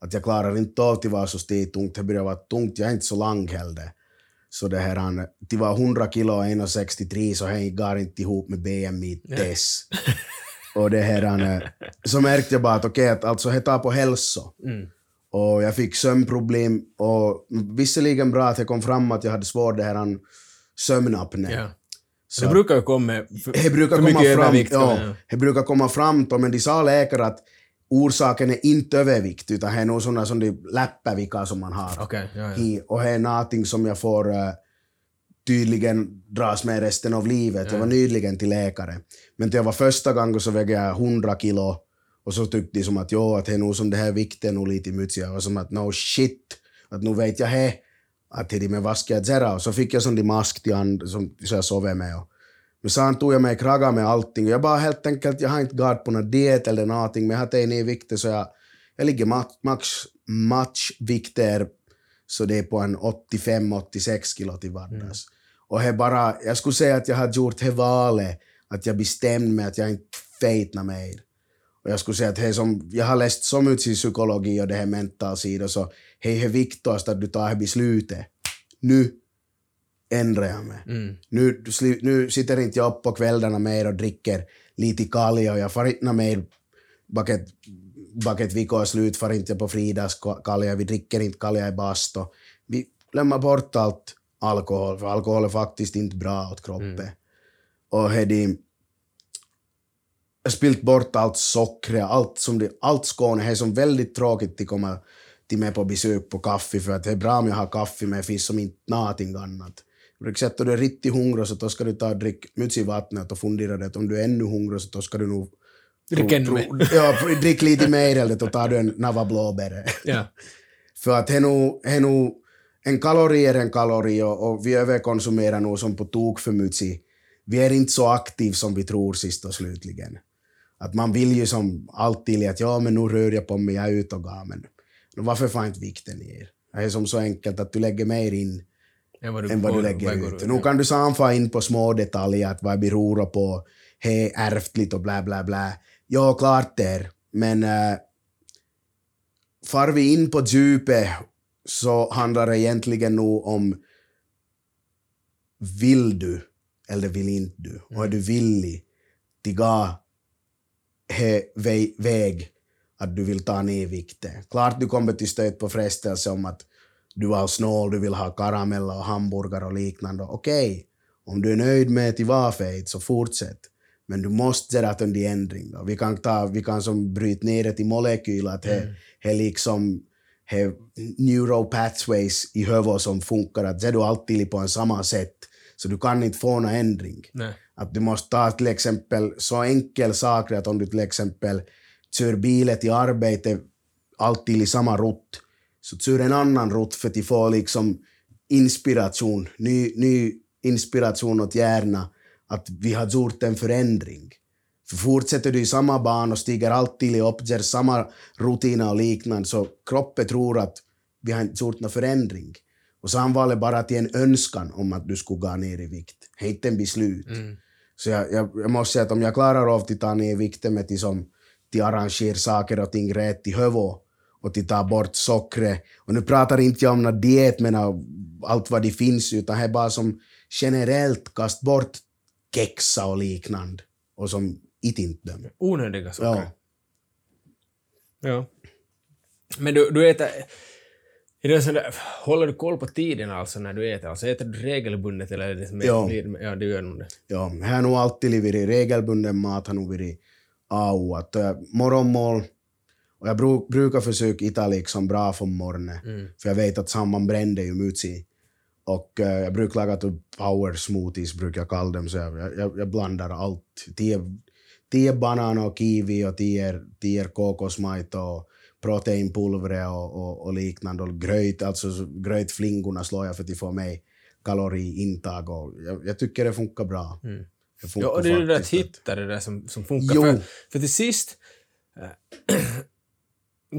Att jag klarar inte av till vara så tungt, det börjar vara tungt, jag är inte så lång heller. Så det här, han, till var 100 kilo och 1,63 så det går inte ihop med BMI dess. och det här, han, eh, så märkte jag bara att okej, att alltså det tar på hälsa. Mm. Och jag fick sömnproblem och visserligen bra att jag kom fram att jag hade svårt det här han, sömnapné. Ja. Så Det brukar ju komma för, det brukar för komma mycket fram, övervikt. ja, ja. det brukar komma fram då, men de sa läkare att orsaken är inte övervikt utan det är nog sådana som de läpparvikar som man har. Okej, ja, ja. Och det är någonting som jag får uh, tydligen dras med resten av livet. Jag var nyligen till läkare. Men jag var första gången så vägde jag 100 kilo och så tyckte de som att jo, att det är nog som det här vikten nog lite. Jag var som att no shit, att nu vet jag he, att det är med vad ska jag göra? Och så fick jag sån mask till and, som så jag sov med och Men sen tog jag mig i kraga med allting. Jag bara helt enkelt, jag har inte gått på någon diet eller någonting, men jag har tagit ner vikten så jag, jag ligger max, max matchvikter så det är på en 85-86 kilo till vardags. Mm. Och det bara, jag skulle säga att jag har gjort det valet, att jag bestämde mig att jag inte fejtnar mer. Och jag skulle säga att det som, jag har läst så mycket i psykologi och det här mental sida så det är viktigast att du tar det beslutet. Nu ändrar jag mig. Mm. Nu, nu sitter inte jag upp på kvällarna mer och dricker lite kalja och jag får inte mer bucket, bucket vecka är slut, får inte på Fridas kalja, vi dricker inte kalja i bastu. Vi lämnar bort allt alkohol, för alkohol är faktiskt inte bra åt kroppen. Mm. Och hedi, jag spilt bort allt socker, allt, som det, allt Skåne. Det är som väldigt tråkigt att komma till mig på besök på kaffe, för att det är bra om jag har kaffe, men det finns som inte någonting annat. Sätter du är riktigt hungrig så då ska du ta och dricka mycket vattnet och fundera att om du är ännu hungrig så då ska du nog Drick ännu mer. Ja, drick lite mer eller då tar du en nava blåbär. Ja. för att det är nog en kalori är en kalori och, och vi överkonsumerar nog som på tok för mycket. Vi är inte så aktiva som vi tror sist och slutligen. Att man vill ju som alltid att ja, men nu rör jag på mig, jag är ute och går, men varför får inte vikten ner? Det är som så enkelt att du lägger mer in än vad du, än vad du lägger vad ut. Nu kan du samfa in på små detaljer, att vad beror på, det är ärftligt och bla bla bla. Ja, klart det är, men äh, far vi in på djupet så handlar det egentligen nog om vill du eller vill inte du? Och är du villig till gå väg att du vill ta ner vikten? Klart du kommer till stöt på frestelse om att du var snål, du vill ha karameller och hamburgare och liknande. Okej, okay. om du är nöjd med vara fet så fortsätt. Men du måste göra en ändring. Då. Vi kan, ta, vi kan som bryta ner det till molekyler, att det mm. liksom he neuropathways i huvudet som funkar, att är du alltid på en samma sätt. Så du kan inte få någon ändring. Nej. Att du måste ta till exempel så enkel sak att om du till exempel kör bilen till arbetet alltid i samma rutt, så kör en annan rutt för att få liksom inspiration, ny, ny inspiration åt hjärnan, att vi har gjort en förändring. För fortsätter du i samma bana och stiger alltid upp, gör samma rutiner och liknande, så kroppen tror att vi har inte gjort någon förändring. Och valde bara till en önskan om att du skulle gå ner i vikt. Inte en beslut. Mm. Så jag, jag, jag, måste säga att om jag klarar av att ta ner vikten med till, som, till arrangera saker och ting rätt i huvudet och till ta bort sockret. Och nu pratar inte jag om någon diet med allt vad det finns, utan det är bara som generellt kast bort kexa och liknande och som it inte dem. Onödiga saker. Ja. ja. Men du, du äter... Är det sådär, håller du koll på tiden alltså när du äter? Alltså äter du regelbundet eller är det som ja. ja, du gör nog det. Ja, det har nog alltid varit regelbunden mat, har nog varit. Att, äh, morgonmål, och jag bruk, brukar försöka äta liksom bra från morgonen, mm. för jag vet att samman brände ju mycket. Och äh, jag brukar laga typ power smoothies, brukar jag kalla dem, så jag, jag, jag blandar allt. Tio, tio bananer och kiwi och tio, tio kokosmajt och proteinpulver och, och, och, liknande. Och gröt, alltså grötflingorna slår jag för att få mig kaloriintag. Och jag, jag tycker det funkar bra. Mm. Det funkar ja, och det är det där att hitta det där som, som funkar. För, för till sist, äh,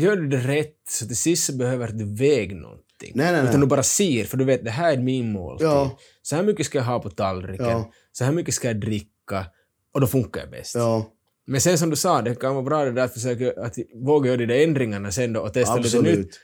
gör du det rätt så till sist så behöver du väga någonting. Nej, nej, nej. Utan du bara ser, för du vet det här är min måltid. Ja. Så här mycket ska jag ha på tallriken, ja. så här mycket ska jag dricka och då funkar jag bäst. Ja. Men sen som du sa, det kan vara bra det där att försöka att våga göra de där ändringarna sen då och testa Absolut. lite nytt.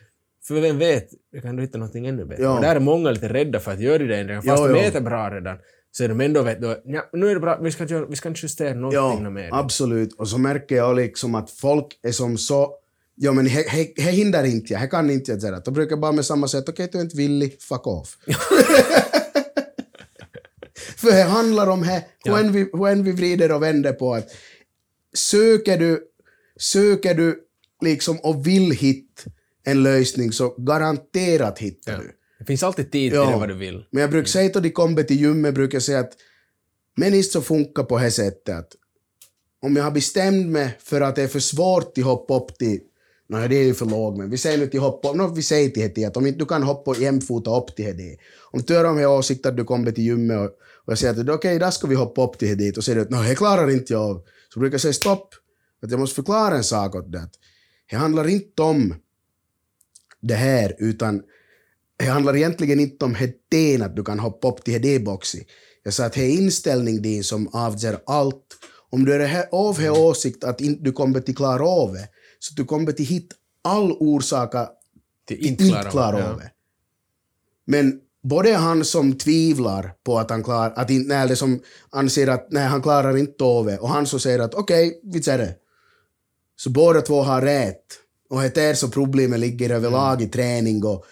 För vem vet, kan du hitta någonting ännu bättre. Ja. Och där är många lite rädda för att göra de där ändringarna. Fast ja, de äter bra redan, så är de ändå vet då, ja, nu är det bra, vi ska, göra, vi ska inte justera någonting ja, mer. absolut. Och så märker jag liksom att folk är som så Ja men det hindrar inte jag, det kan inte jag. Då brukar jag bara med samma sätt, okej okay, du är inte villig, fuck off. För det handlar om det, hur, än vi, hur än vi vrider och vänder på att söker du, söker du liksom och vill hitta en lösning så garanterat hittar ja. du. Det finns alltid tid ja. till vad du vill. Men jag brukar säga till de kommer till gymmet, brukar jag säga att men så funkar på det sättet att om jag har bestämt mig för att det är för svårt att hoppa upp till Nej, det är ju för låg, men vi säger nu till hoppa, no, vi säger till det att om inte du kan hoppa jämfota upp till det, om du har de här åsikterna att du kommer till gymmet och, och jag säger att okej, okay, där ska vi hoppa upp till dit och säger du att det klarar inte jag. Så brukar jag säga stopp, att jag måste förklara en sak åt dig. Det handlar inte om det här, utan det handlar egentligen inte om det att du kan hoppa upp till det boxen. Jag sa att det är inställning din som avgör allt. Om du är av här åsikt att inte du kommer till klara av det, så du kommer till hitta all orsaka Till inte klara klara av, det. Men både han som tvivlar på att han klarar, att inte, eller som anser att nej, han klarar inte av det, och han som säger att okej, okay, vi ser det. Så båda två har rätt. Och det är så problemet ligger överlag i träning och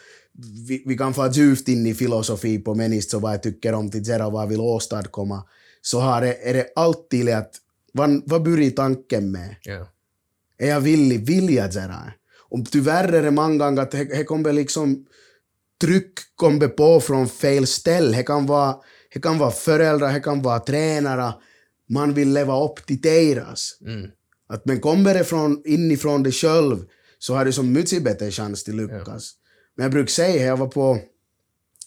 vi, vi kan få djupt in i filosofi på människor vad jag tycker om till och vad jag vill åstadkomma. Så har det, är det alltid att vad, vad börjar tanken med? Ja. Är jag villig, vill jag göra? Och tyvärr är det många gånger att det det kommer liksom tryck kommer på från fel ställe. Det kan vara, det kan vara föräldrar, det kan vara tränare. Man vill leva upp till deras. Mm. Att men kommer det från, inifrån dig själv så har du så mycket bättre chans till lyckas. Men jag brukar säga, jag var på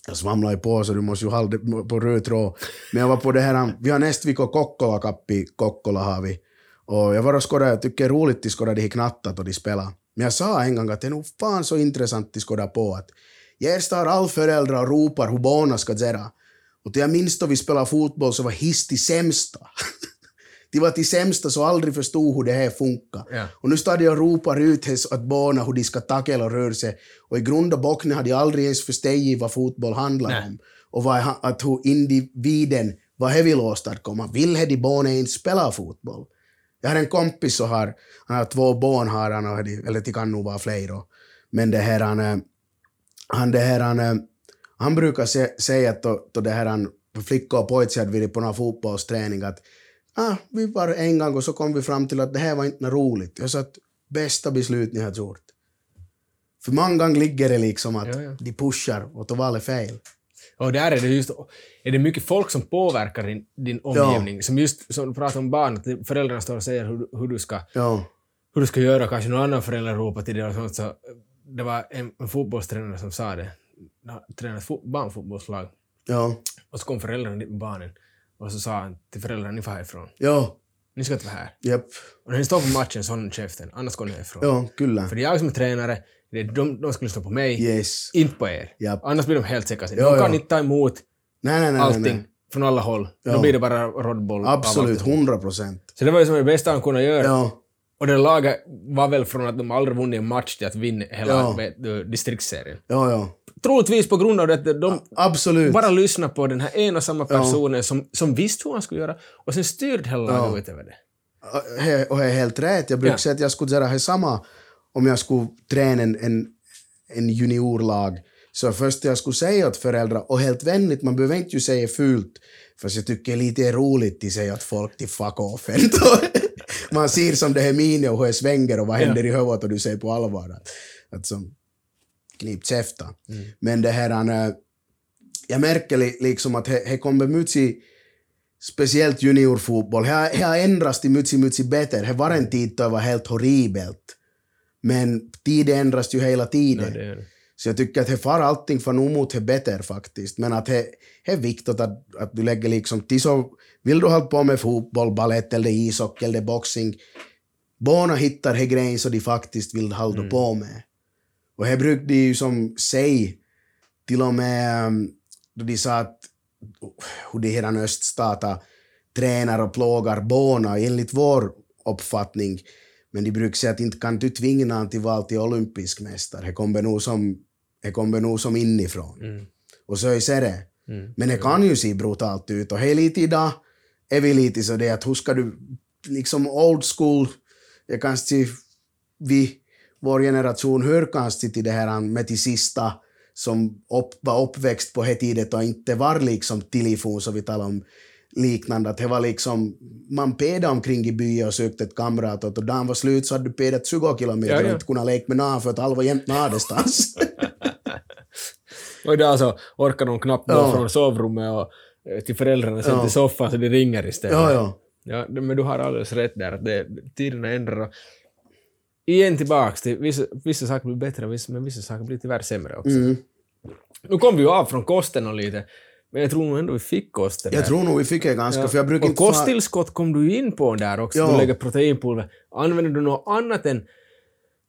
jag svamlar ju på så du måste ju hålla det på röd tråd. Men jag var på det här, vi har Nästvik och Kokkola Cup i Kokkola har vi. Och jag var och skådade, jag tycker det är roligt att skåda de här knattat och de spelar. Men jag sa en gång att det är nog fan så intressant att skåda på att jag står all föräldrar och ropar hur barnen ska göra. Och jag minns då vi spelade fotboll så var hiss till sämsta. de var till sämsta så aldrig förstod hur det här funkar. Ja. Och nu står de och ropar ut åt barnen hur de ska tackla och röra sig. Och i grund och botten har de aldrig ens förstått vad fotboll handlar Nej. om. Och vad, att hur individen, vad he vill åstadkomma. Vill he de barnen inte spela fotboll? Jag har en kompis som har, han har två barn, har han, och eller det kan nog vara fler. då. Men det här, han, eh, han, det här, han, eh, han brukar se, säga att då, då det här, han, flickor och pojkar hade varit på någon fotbollsträning att ah, vi var en gång och så kom vi fram till att det här var inte roligt. Jag sa att bästa beslut ni har gjort. För många gånger ligger det liksom att Ja, ja. de pushar åt valet fel. Och där är det just är det mycket folk som påverkar din, din omgivning. Som just som du pratar om barn, att föräldrarna står och säger hur, hur, du ska, Ja, hur du ska göra. Kanske någon annan förälder ropar till dig och sånt. Så det var en, en fotbollstränare som sa det. Han tränade ett fo- barnfotbollslag. ja, Och så kom föräldrarna dit med barnen. Och så sa han till föräldrarna, ni får härifrån. ja, Ni ska inte vara här. japp, Och när ni står på matchen så håller ni käften, annars går ni härifrån. ja, kyllä. För det är jag som är tränare, de, de ska lyssna på mig, Yes. inte på er. Japp. Annars blir de helt säkra. De Ja, kan ja. inte ta emot Nej, nej, nej, allting från alla håll. Ja. Då blir det bara råddboll. av Absolut, hundra procent. Så det var ju som det bästa han kunde göra. Ja, Och det laget var väl från att de aldrig vunnit en match till att vinna hela Ja. distriktsserien. ja, ja. Troligtvis på grund av att de Absolut. bara lyssnade på den här en och samma personen som, som visste hur han skulle göra och sen styrde hela laget utöver det. Och det är helt rätt. Jag brukar Ja. säga att jag skulle det samma om jag skulle träna en, en, en juniorlag. Så först jag skulle säga åt föräldrar, och helt vänligt, man behöver inte ju säga fult, för jag tycker lite är roligt att säga åt folk till fuck off. man ser som det här mine och hur det svänger och vad Ja. händer i huvudet och du säger på allvar att, att som knip käfta. Men det här, eh, jag märker li, liksom att det kommer mycket speciellt juniorfotboll. Det har ändrats till mycket, mycket bättre. Det var en tid då det var helt horribelt. Men tiden ändras ju hela tiden. Ja, det är det. Så jag tycker att det far allting från emot det bättre faktiskt. Men att det, är viktigt att, att du lägger liksom till så, vill du hålla på med fotboll, ballett eller ishockey eller boxing, barnen hittar det grejen så de faktiskt vill hålla på med. Och det brukade de ju som säga, till och med um, då de sa att hur de här öststater tränar och plågar barnen enligt vår uppfattning. Men de brukar säga att inte kan du tvinga någon till val till olympisk mästare. Det kommer nog som, det kommer nog som inifrån. Mm. Och så är det. Mm. Men det kan ju se brutalt ut. Och hej lite idag är vi lite så det att hur ska du, liksom old school, jag kanske vi, vår generation hör kanske till det här med till sista som upp, var uppväxt på det tidet och inte var liksom telefon så vi talar om liknande. Att det var liksom, man pedade omkring i byn och sökte ett kamrat och då dagen var slut så hade du pedat 20 kilometer Ja, ja. och inte kunnat leka med någon för att alla var jämt någonstans. Och idag så orkar de knappt gå Ja. från sovrummet och eh, till föräldrarna sen Ja. till soffan så de ringer istället. ja, ja. Ja, men du har alldeles rätt där, att det, tiderna ändrar. igen tillbaks till vissa, vissa saker blir bättre, vissa, men vissa saker blir tyvärr sämre också. Mm. Nu kom vi ju av från kosten och lite, men jag tror nog ändå vi fick kosten. Jag där. tror nog vi fick det ganska, för jag brukar och inte... kosttillskott kom du in på där också, Ja. du lägger proteinpulver. Använder du något annat än,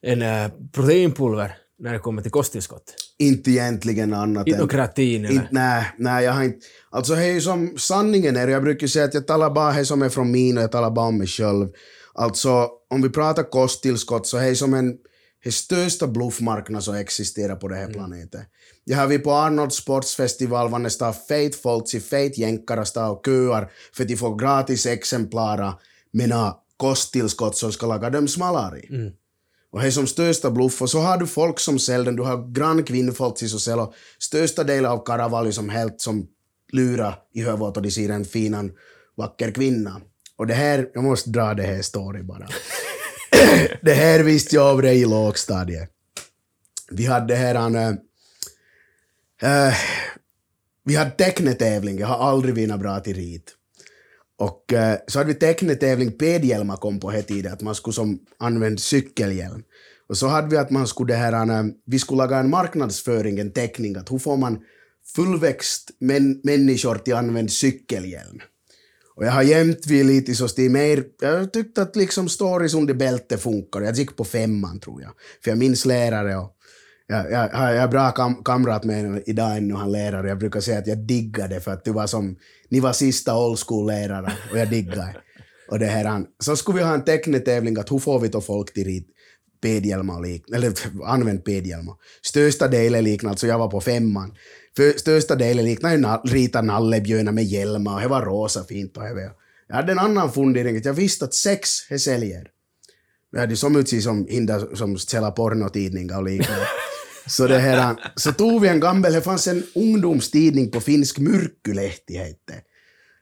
än äh, proteinpulver när det kommer till kosttillskott? Inte egentligen annat Inte än... något kreatin eller? Inte, nej, nej, jag har inte... Alltså, det är ju som sanningen är, jag brukar säga att jag talar bara det som är från min och jag talar bara om mig själv. Alltså, om vi pratar kosttillskott så är det som en det största bluffmarknad som existerar på den här planeten. Jag har vi på Arnold Sportsfestival var nästan fet folk till fet jänkare står och köar för de får gratis exemplar mina kosttillskott som ska laga dem smalare. Och det är som största bluff. Och så har du folk som säljer den, du har grannkvinnfolk som säljer största delen av Karavalli som helt som lura i huvudet och de ser en fin, vacker kvinna. Och det här, jag måste dra det här story bara. det här visste jag av det i lågstadiet. Vi hade här en... Uh, vi hade tecknetävling, jag har aldrig vunnit bra till rit. Och uh, så hade vi tecknetävling, pedhjälmar kom på här tiden, att man skulle som använda cykelhjälm. Och så hade vi att man skulle det här, eh, vi skulle laga en marknadsföring, en teckning, att hur får man fullväxt män, människor till att använda cykelhjälm. Och jag har jämt vid lite så stil mer, jag tyckte att liksom stories under bälte funkar. Jag gick på femman tror jag. För jag minns lärare och jag, jag, jag är bra kam, kamrat med en idag ännu, han lärare. Jag brukar säga att jag diggade för att du var som, ni var sista old school-lärare och jag diggade. och det här, han- så skulle vi ha en tecknetävling att hur får vi då folk till rit pedhjälmar och liknande, eller använt pedhjälmar. Största delen liknade, alltså jag var på femman. För största delen liknade ju na- rita nallebjörnar med hjälmar och det var rosa fint och jag, Jag hade en annan fundering, att jag visste att sex det säljer. Vi hade som utsi som hinder som säljer pornotidningar och liknande. Så det här, så tog vi en gammal, det fanns en ungdomstidning på finsk, Myrkkylehti hette.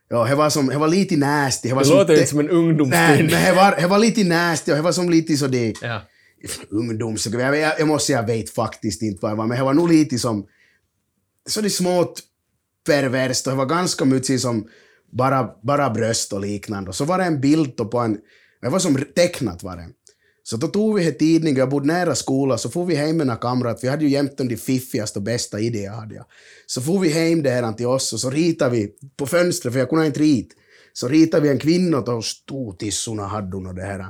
Ja, det var som, det var lite nasty. Det, var Det som låter te- inte som en Nej, ungdomstidning. men det var, det var lite nasty och det var som lite så det Ja. ungdoms... Jag, jag, jag måste säga, jag vet faktiskt inte vad det var, men det var nog lite som... Så det smått perverst och det var ganska mycket som bara, bara bröst och liknande. Och så var det en bild på en... Det var som tecknat var det. Så då tog vi här tidningen, jag bodde nära skolan, så får vi hem med kamrater, kamrat, vi hade ju jämt de fiffigaste och bästa idéer hade jag. Så får vi hem det här till oss och så ritar vi på fönstret, för jag kunde inte rita. så ritar vi en kvinna och stortissorna hade hon och det här.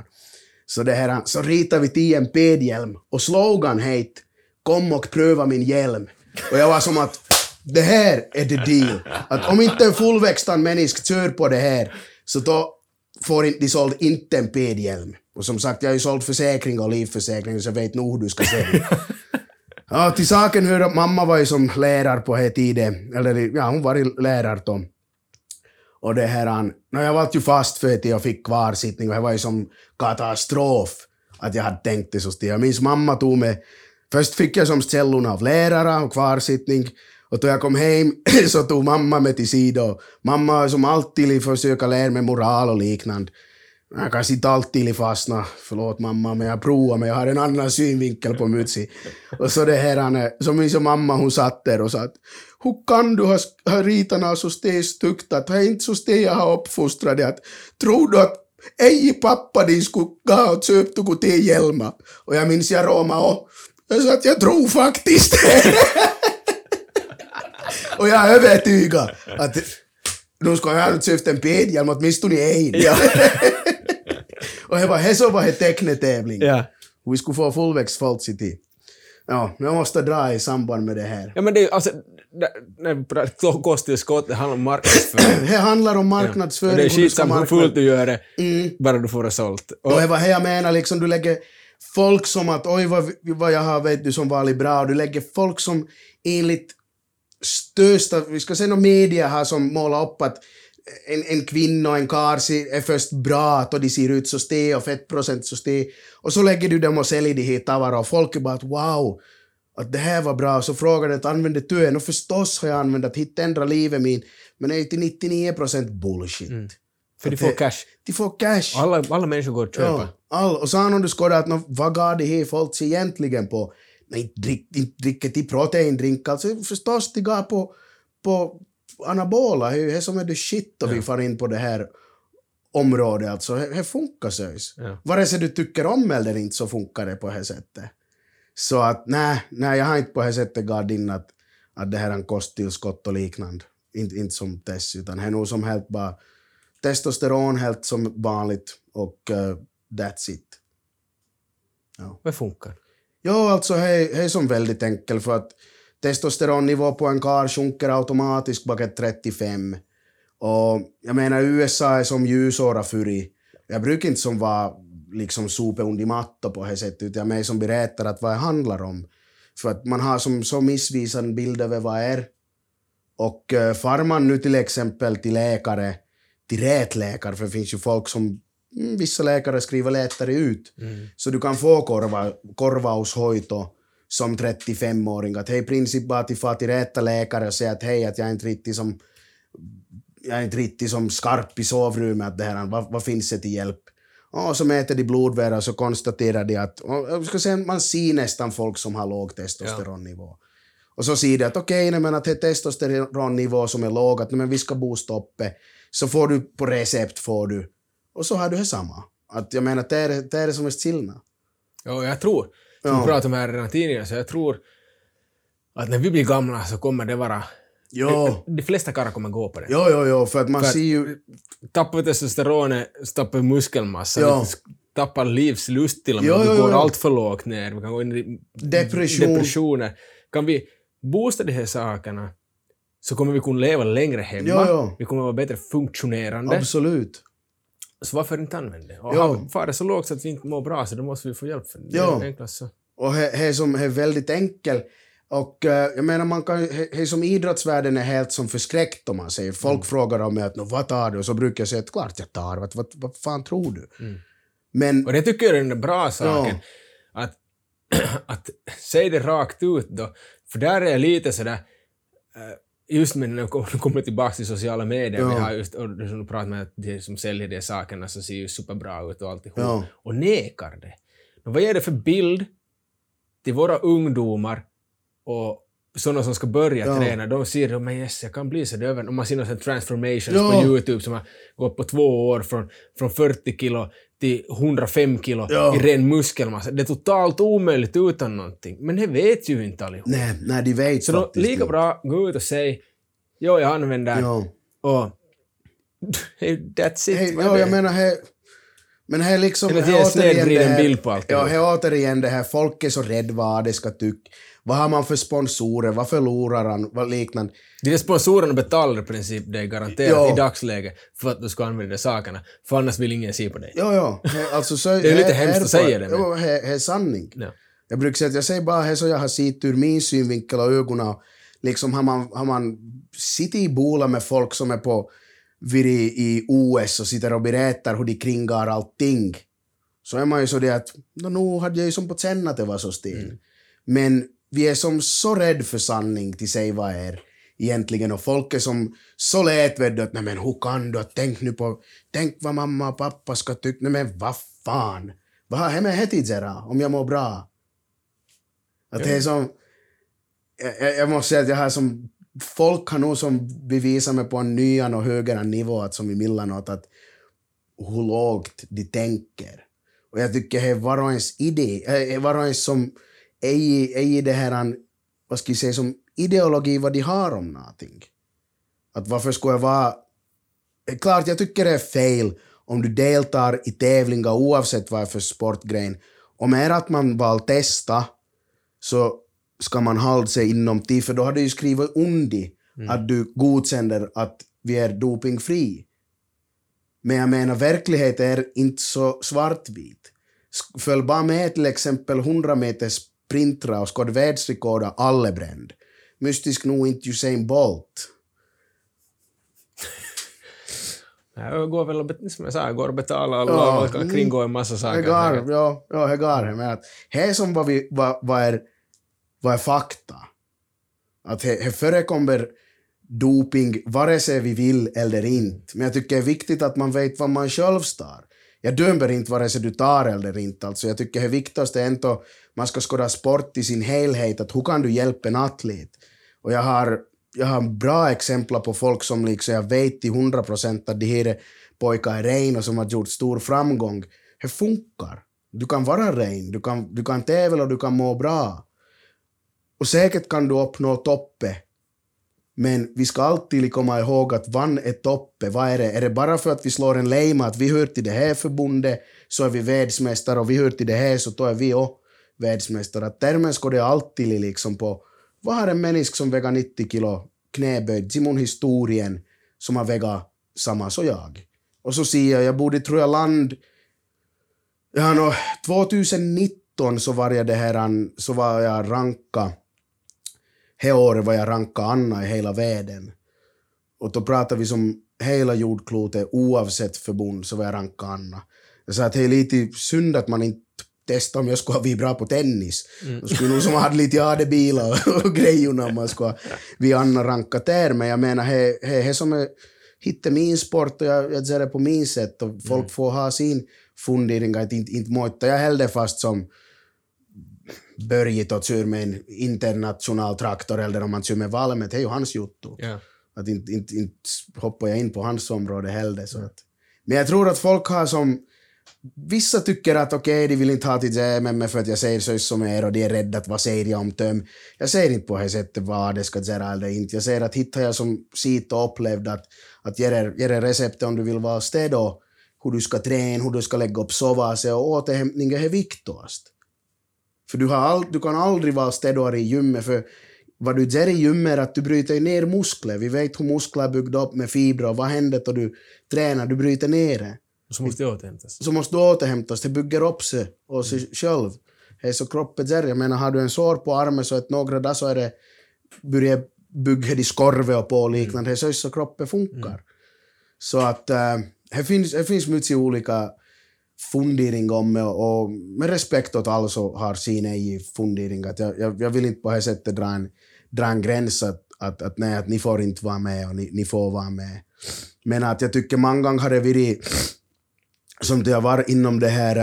Så, det här, så ritar vi till en pedhjälm och slogan hette Kom och pröva min hjälm. Och jag var som att det här är the deal. Att om inte en fullväxtad människa kör på det här så då får de såld inte en pedhjälm. Och som sagt, jag har ju sålt försäkring och livförsäkring så jag vet nog hur du ska säga. Ja, till saken hör att mamma var ju som lärare på den tiden. Eller ja, hon var ju lärare då. Och det här, han, no, jag var ju fast för att jag fick kvarsittning och det var ju som katastrof att jag hade tänkt det så stil. Jag minns mamma tog mig, först fick jag som källorna av lärare och kvarsittning och då jag kom hem så tog mamma mig till sidan. Mamma som alltid försöka lära mig moral och liknande. Jag kanske inte alltid fastna, förlåt mamma, men jag provar, men jag har en annan synvinkel på Mutsi. Och så det här, är- så minns jag mamma, hon satt där och sa att hur kan du ha, ha ritarna så stegt att det är inte så steg jag har uppfostrat dig att tror du att ej pappa din skulle gå och köpa något till hjälma? Och jag minns jag Roma och jag sa att jag tror faktiskt Och jag är övertygad att nu ska jag ha köpt en pedhjälm åtminstone en. Ja. Och det var det som var det tecknetävling. ja. Vi skulle få fullväxt till. Ja, men jag måste dra i samband med det här. Ja, men det är ju alltså, kosttillskott, det handlar om marknadsföring. Det handlar om marknadsföring. det är skitsamma hur fullt du gör det, Mm. bara du får det sålt. Och, Och det var det jag menar, liksom, du lägger folk som att oj vad, vad jag har vet du som varit bra, och du lägger folk som enligt största, vi ska säga någon media har som målat upp att en, en kvinna och en karl är först bra och de ser ut så ste och fettprocent så ste och så lägger du dem och säljer de hit tavara och folk är bara att wow att det här var bra, så frågar du att använder du en? Och förstås har jag använt att hitta ändra livet min, men det är ju till 99% bullshit. för de får cash. De får cash. Alla, alla människor går och köper. Ja, all, och sen om du skådar att vad gav det här folk sig egentligen på? Nej, drick, inte dricker till proteindrink, alltså förstås de gav på, på anabola, det är det som är det shit och vi far in på det här. område alltså. Det det funkar så. Ja. Vare sig du tycker om eller inte så funkar det på det sättet. Så att nej, nej jag har inte på det sättet gått in att, att det här är en kosttillskott och liknande. Inte, inte som test, utan det är nog som helt bara testosteron helt som vanligt och uh, that's it. Vad funkar? Ja, alltså det är som väldigt enkelt för att testosteronnivå på en karl sjunker automatiskt bak ett 35. Och jag menar USA är som ljusåra förr. Jag brukar inte som vara liksom sopa under mattan på det sättet, utan jag är som berättar att vad det handlar om. För att man har som så missvisande bild över vad det är. Och uh, far man nu till exempel till läkare, till rätt läkare, för det finns ju folk som mm, vissa läkare skriver lättare ut. Så du kan få korva, korvaushoito som 35-åring. Att hej, i princip bara till far till rätta läkare och säga att hej, att jag är inte riktigt som jag är inte riktigt som skarp i sovrummet, att det här, vad, vad finns det till hjälp? Och så mäter de blodvärde och så konstaterar de att, jag ska säga, man ser nästan folk som har låg testosteronnivå. Och så säger de att okej, okay, men att det är testosteronnivå som är låg, att men vi ska boosta upp det. Så får du på recept, får du. Och så har du det samma. Att jag menar, det är det är det som är skillnad. Ja, jag tror, Ja. vi pratade om här redan tidigare, så jag tror att när vi blir gamla så kommer det vara... Jo, De flesta karlar kommer gå på det. jo, jo, jo, för att man För ser ju... Tappar testosteronet så tappar vi muskelmassa. Vi tappar livslust till och med. Jo, jo, vi går jo. allt för lågt ner. Vi kan gå in i Depression. depressioner. Kan vi boosta de här sakerna så kommer vi kunna leva längre hemma. Jo, jo. Vi kommer vara bättre funktionerande. Absolut. Så varför inte använda det? Och Ja. har- far det så lågt så att vi inte mår bra så då måste vi få hjälp för det. Ja. är så. Och det som är väldigt enkelt. Och eh, jag menar, man kan, he, som idrottsvärlden är helt som förskräckt om man säger. Folk frågar om mig att "Nå, vad tar du? Och så brukar jag säga att klart jag tar. Vad, vad, vad fan tror du? Men Och det tycker jag är den bra saken. Att, att säga det rakt ut då. För där är jag lite sådär, eh, just med när jag kommer tillbaka till sociala medier, Ja. vi har just, som pratar med att de som säljer de sakerna så ser ju superbra ut och alltihop. Ja. Och nekar det. Men vad ger det för bild till våra ungdomar och sådana som ska börja Ja. träna, de ser att men yes, jag kan bli så döven. Om man ser någon transformations Ja. på YouTube som har gått på två år från, från 40 kilo till 105 kilo Ja. i ren muskelmassa. Det är totalt omöjligt utan någonting. Men det vet ju inte allihop. nej, nej, de vet så då, lika inte. bra gå ut och säga jo, jag använder Ja. och that's it. Är ja, jag menar, he, men det är liksom... Eller ge en snedvriden här- bild på allt. Ja, det är återigen det här, folk är så rädda vad de ska tycka. Vad har man för sponsorer? Vad förlorar han? Vad liknande? De där sponsorerna betalar i princip dig garanterat Ja. i dagsläget för att du ska använda de sakerna. För annars vill ingen se på dig. Jo, jo. he- Alltså, så, Det är lite he- hemskt he- att säga det, Jo, det är sanning. Ja. Jag brukar säga att jag säger bara det så jag har sett ur min synvinkel och ögonen. Liksom har man, har man sitter i bola med folk som är på vid i, i OS och sitter och berättar hur de kringar allting. Så är man ju så det att, nå nu hade jag ju som på känna att det var så stel. Men vi är som så rädd för sanning till sig vad är egentligen? Och folk är som så lätt vet du att nej men hur kan du, tänk nu på, tänk vad mamma och pappa ska tycka, nej men vad fan, vad har till att göra om jag mår bra? Att det är som, jag- jag, måste säga att jag har som, folk har nog som bevisat mig på en nyan och högre nivå att som i Millanot att hur lågt de tänker. Och jag tycker det är var och ens idé, äh, var och ens som är i, är i det här, vad ska jag säga, som ideologi vad de har om någonting. Att varför skulle jag vara... Klart, jag tycker det är fel om du deltar i tävlingar oavsett vad det är för sportgren. Om är att man bara testa så ska man hålla sig inom tid, för då har du ju skrivit under att du godkänner att vi är dopingfri. Men jag menar, verklighet är inte så svartvit. Följ bara med till exempel 100 meters sprintra och skåd världsrekorda alla bränd. Mystisk nog inte Usain Bolt. Jag går väl bet- som jag sa, går och betalar alla Ja, och kan kringgå en massa saker. Hegar, ja, ja, hegar. Men att det är som vad, vi, vad, vad, är, vad är fakta. Att det, det förekommer doping vare sig vi vill eller inte. Men jag tycker det är viktigt att man vet vad man själv står. Jag dömer inte vare sig du tar eller inte. Alltså jag tycker det viktigaste är ändå man ska skåda sport i sin helhet. Att hur kan du hjälpa en atlet? Och jag har, jag har bra exempel på folk som liksom jag vet till 100 procent att de här är pojkar Rein och som har gjort stor framgång. Det funkar. Du kan vara Rein, du kan, du kan tävla och du kan må bra. Och säkert kan du uppnå toppe. Men vi ska alltid komma ihåg att vann är toppe. Vad är det? Är det bara för att vi slår en lejma att vi hör till det här förbundet så är vi världsmästare och vi hör till det här så då är vi också världsmästare. Att därmed ska det alltid liksom på vad har en människa som väger 90 kilo knäböjd till min historien som har vägat samma som jag? Och så ser jag, jag bodde tror jag land, ja no, 2019 så var jag det här, så var jag ranka, det året var jag ranka Anna i hela världen. Och då pratar vi som hela jordklotet oavsett förbund så var jag ranka Anna. Jag sa att det är lite synd att man inte testa om jag skulle ha blivit bra på tennis. Mm. Då skulle nog som hade lite adebilar och grejorna om man skulle vi Anna rankat där. Men jag menar, det är som är hitta min sport och jag, jag ser det på min sätt och folk mm. får ha sin fundering att inte, inte mojta jag hellre fast som Börje och kör med en internationell traktor eller om man kör med Valmet, det är ju hans jotto. Yeah. Att inte, inte, inte hoppar jag in på hans område heller. Så att. Men jag tror att folk har som Vissa tycker att okej, okay, de vill inte ha till JMM för att jag säger så som er och de är rädda att vad säger jag om töm. Jag säger inte på det sättet vad det ska göra eller inte. Jag säger att hittar jag som sitt och upplevde att, att ge er, ge er recept om du vill vara städ och hur du ska träna, hur du ska lägga upp sovase och återhämtning är viktigast. För du, har all, du kan aldrig vara städare i gymmet för vad du gör i gymmet är att du bryter ner muskler. Vi vet hur muskler är byggda upp med fibrer och vad händer då du tränar? Du bryter ner det. Så måste det återhämtas. Så måste det återhämtas. Det bygger upp sig och sig mm. själv. Det är så kroppen gör. Jag menar, har du en sår på armen så att några dagar så är det börjar bygga i skorve och på och liknande. Mm. Det är så kroppen funkar. Mm. Så att äh, det, finns, det finns mycket olika fundering om och, och med respekt åt alla som har sin egen fundering. Att jag, jag, jag, vill inte på det sättet dra en, dra en gräns att, att, att, nej, att ni får inte vara med och ni, ni får vara med. Men att jag tycker många gånger har det varit som det har varit inom det här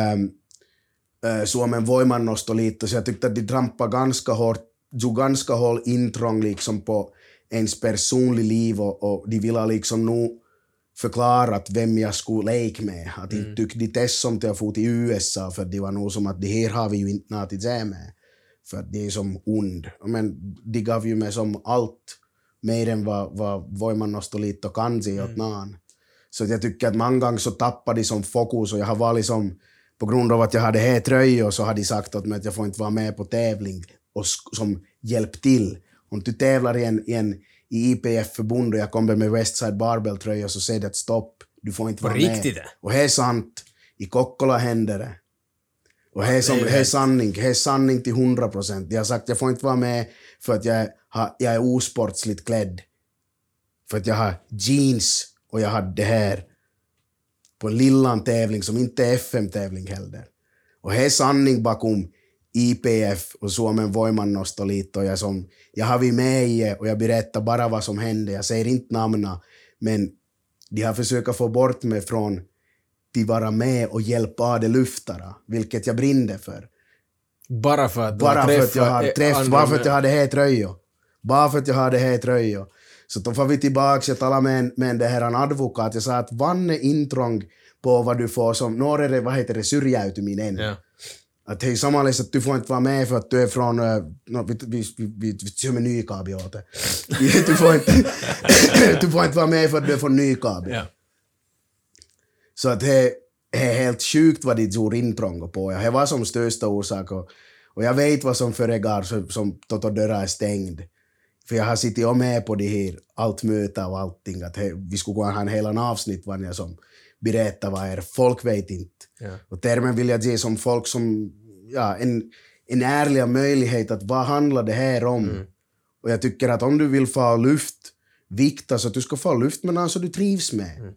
äh, Suomen voimannosto lite, så jag tyckte att de trampade ganska hårt, gjorde ganska hårt intrång liksom på ens personliga liv och, och de ville liksom nog förklarat vem jag skulle leka med. Att mm. inte tyckte de test som till jag for till USA för det var nog som att det här har vi ju inte något att säga med. För att det är som ond. Men de gav ju mig som allt mer än vad, vad Voimannostoliitto kan se åt mm. någon. Så jag tycker att många gånger så tappar de som fokus och jag har varit som, på grund av att jag hade här tröjor så har de sagt åt mig att jag får inte vara med på tävling och som hjälp till. Om du tävlar i en, i en i IPF-förbund och jag kommer med Westside Barbell-tröja så säger det att stopp, du får inte vara med. Riktigt? Och det är sant. I Kokkola händer det. Och det är, som, det är sanning. Det är sanning till hundra procent. Jag har sagt att jag får inte vara med för att jag, har, jag är osportsligt klädd. För att jag har jeans och jag hade det här på en lillan tävling som inte är FM-tävling heller. Och det är sanning bakom IPF och Suomen Voimannostoliitto. Och jag, som, jag har vi med i och jag berättar bara vad som hände. Jag säger inte namnen, men de har försökt få bort mig från att vara med och hjälpa de luftare, vilket jag brinner för. Bara för att bara för att jag har träff, bara för att jag hade här tröjor. Bara för att jag hade här tröjor. Så då får vi tillbaka, jag talade med en, med en, det här, en advokat, jag sa att vann intrång på vad du får som, några är det, vad heter det, syrjäytyminen. Ja. Att hej, samanledes att du får inte vara med för att du är från, uh, no, vi, vi, vi, vi, kör med Nykabi åt det. du, får inte, du får inte vara med för att du är från Nykabi. Ja. Så att det är helt sjukt vad de gjorde intrång på. Det var som största orsak och, och jag vet vad som föregår som, som Toto dörrar är stängd. För jag har suttit med på det här, allt möte och allting. Att he, vi skulle kunna ha en hel avsnitt var jag som berättar vad är. Folk vet inte. Ja. Och därmed vill jag ge som folk som, ja, en, en ärlig möjlighet att vad handlar det här om? Mm. Och jag tycker att om du vill få luft, vikta så att du ska få luft med någon som du trivs med. Mm.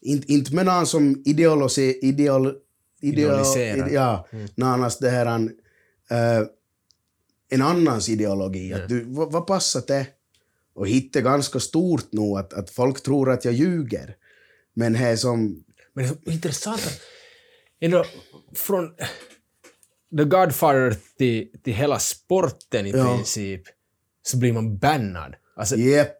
Inte, inte med någon som ideologi, ideol, ideol, idealiserar. Ja, mm. någons det här, uh, en annans ideologi. Att du, vad, vad passar det? Och hit är ganska stort nu, att, att folk tror att jag ljuger. Men det är som... Men det är intressant ändå från The Godfather till, till hela sporten i ja. princip så blir man bannad. Alltså, yep.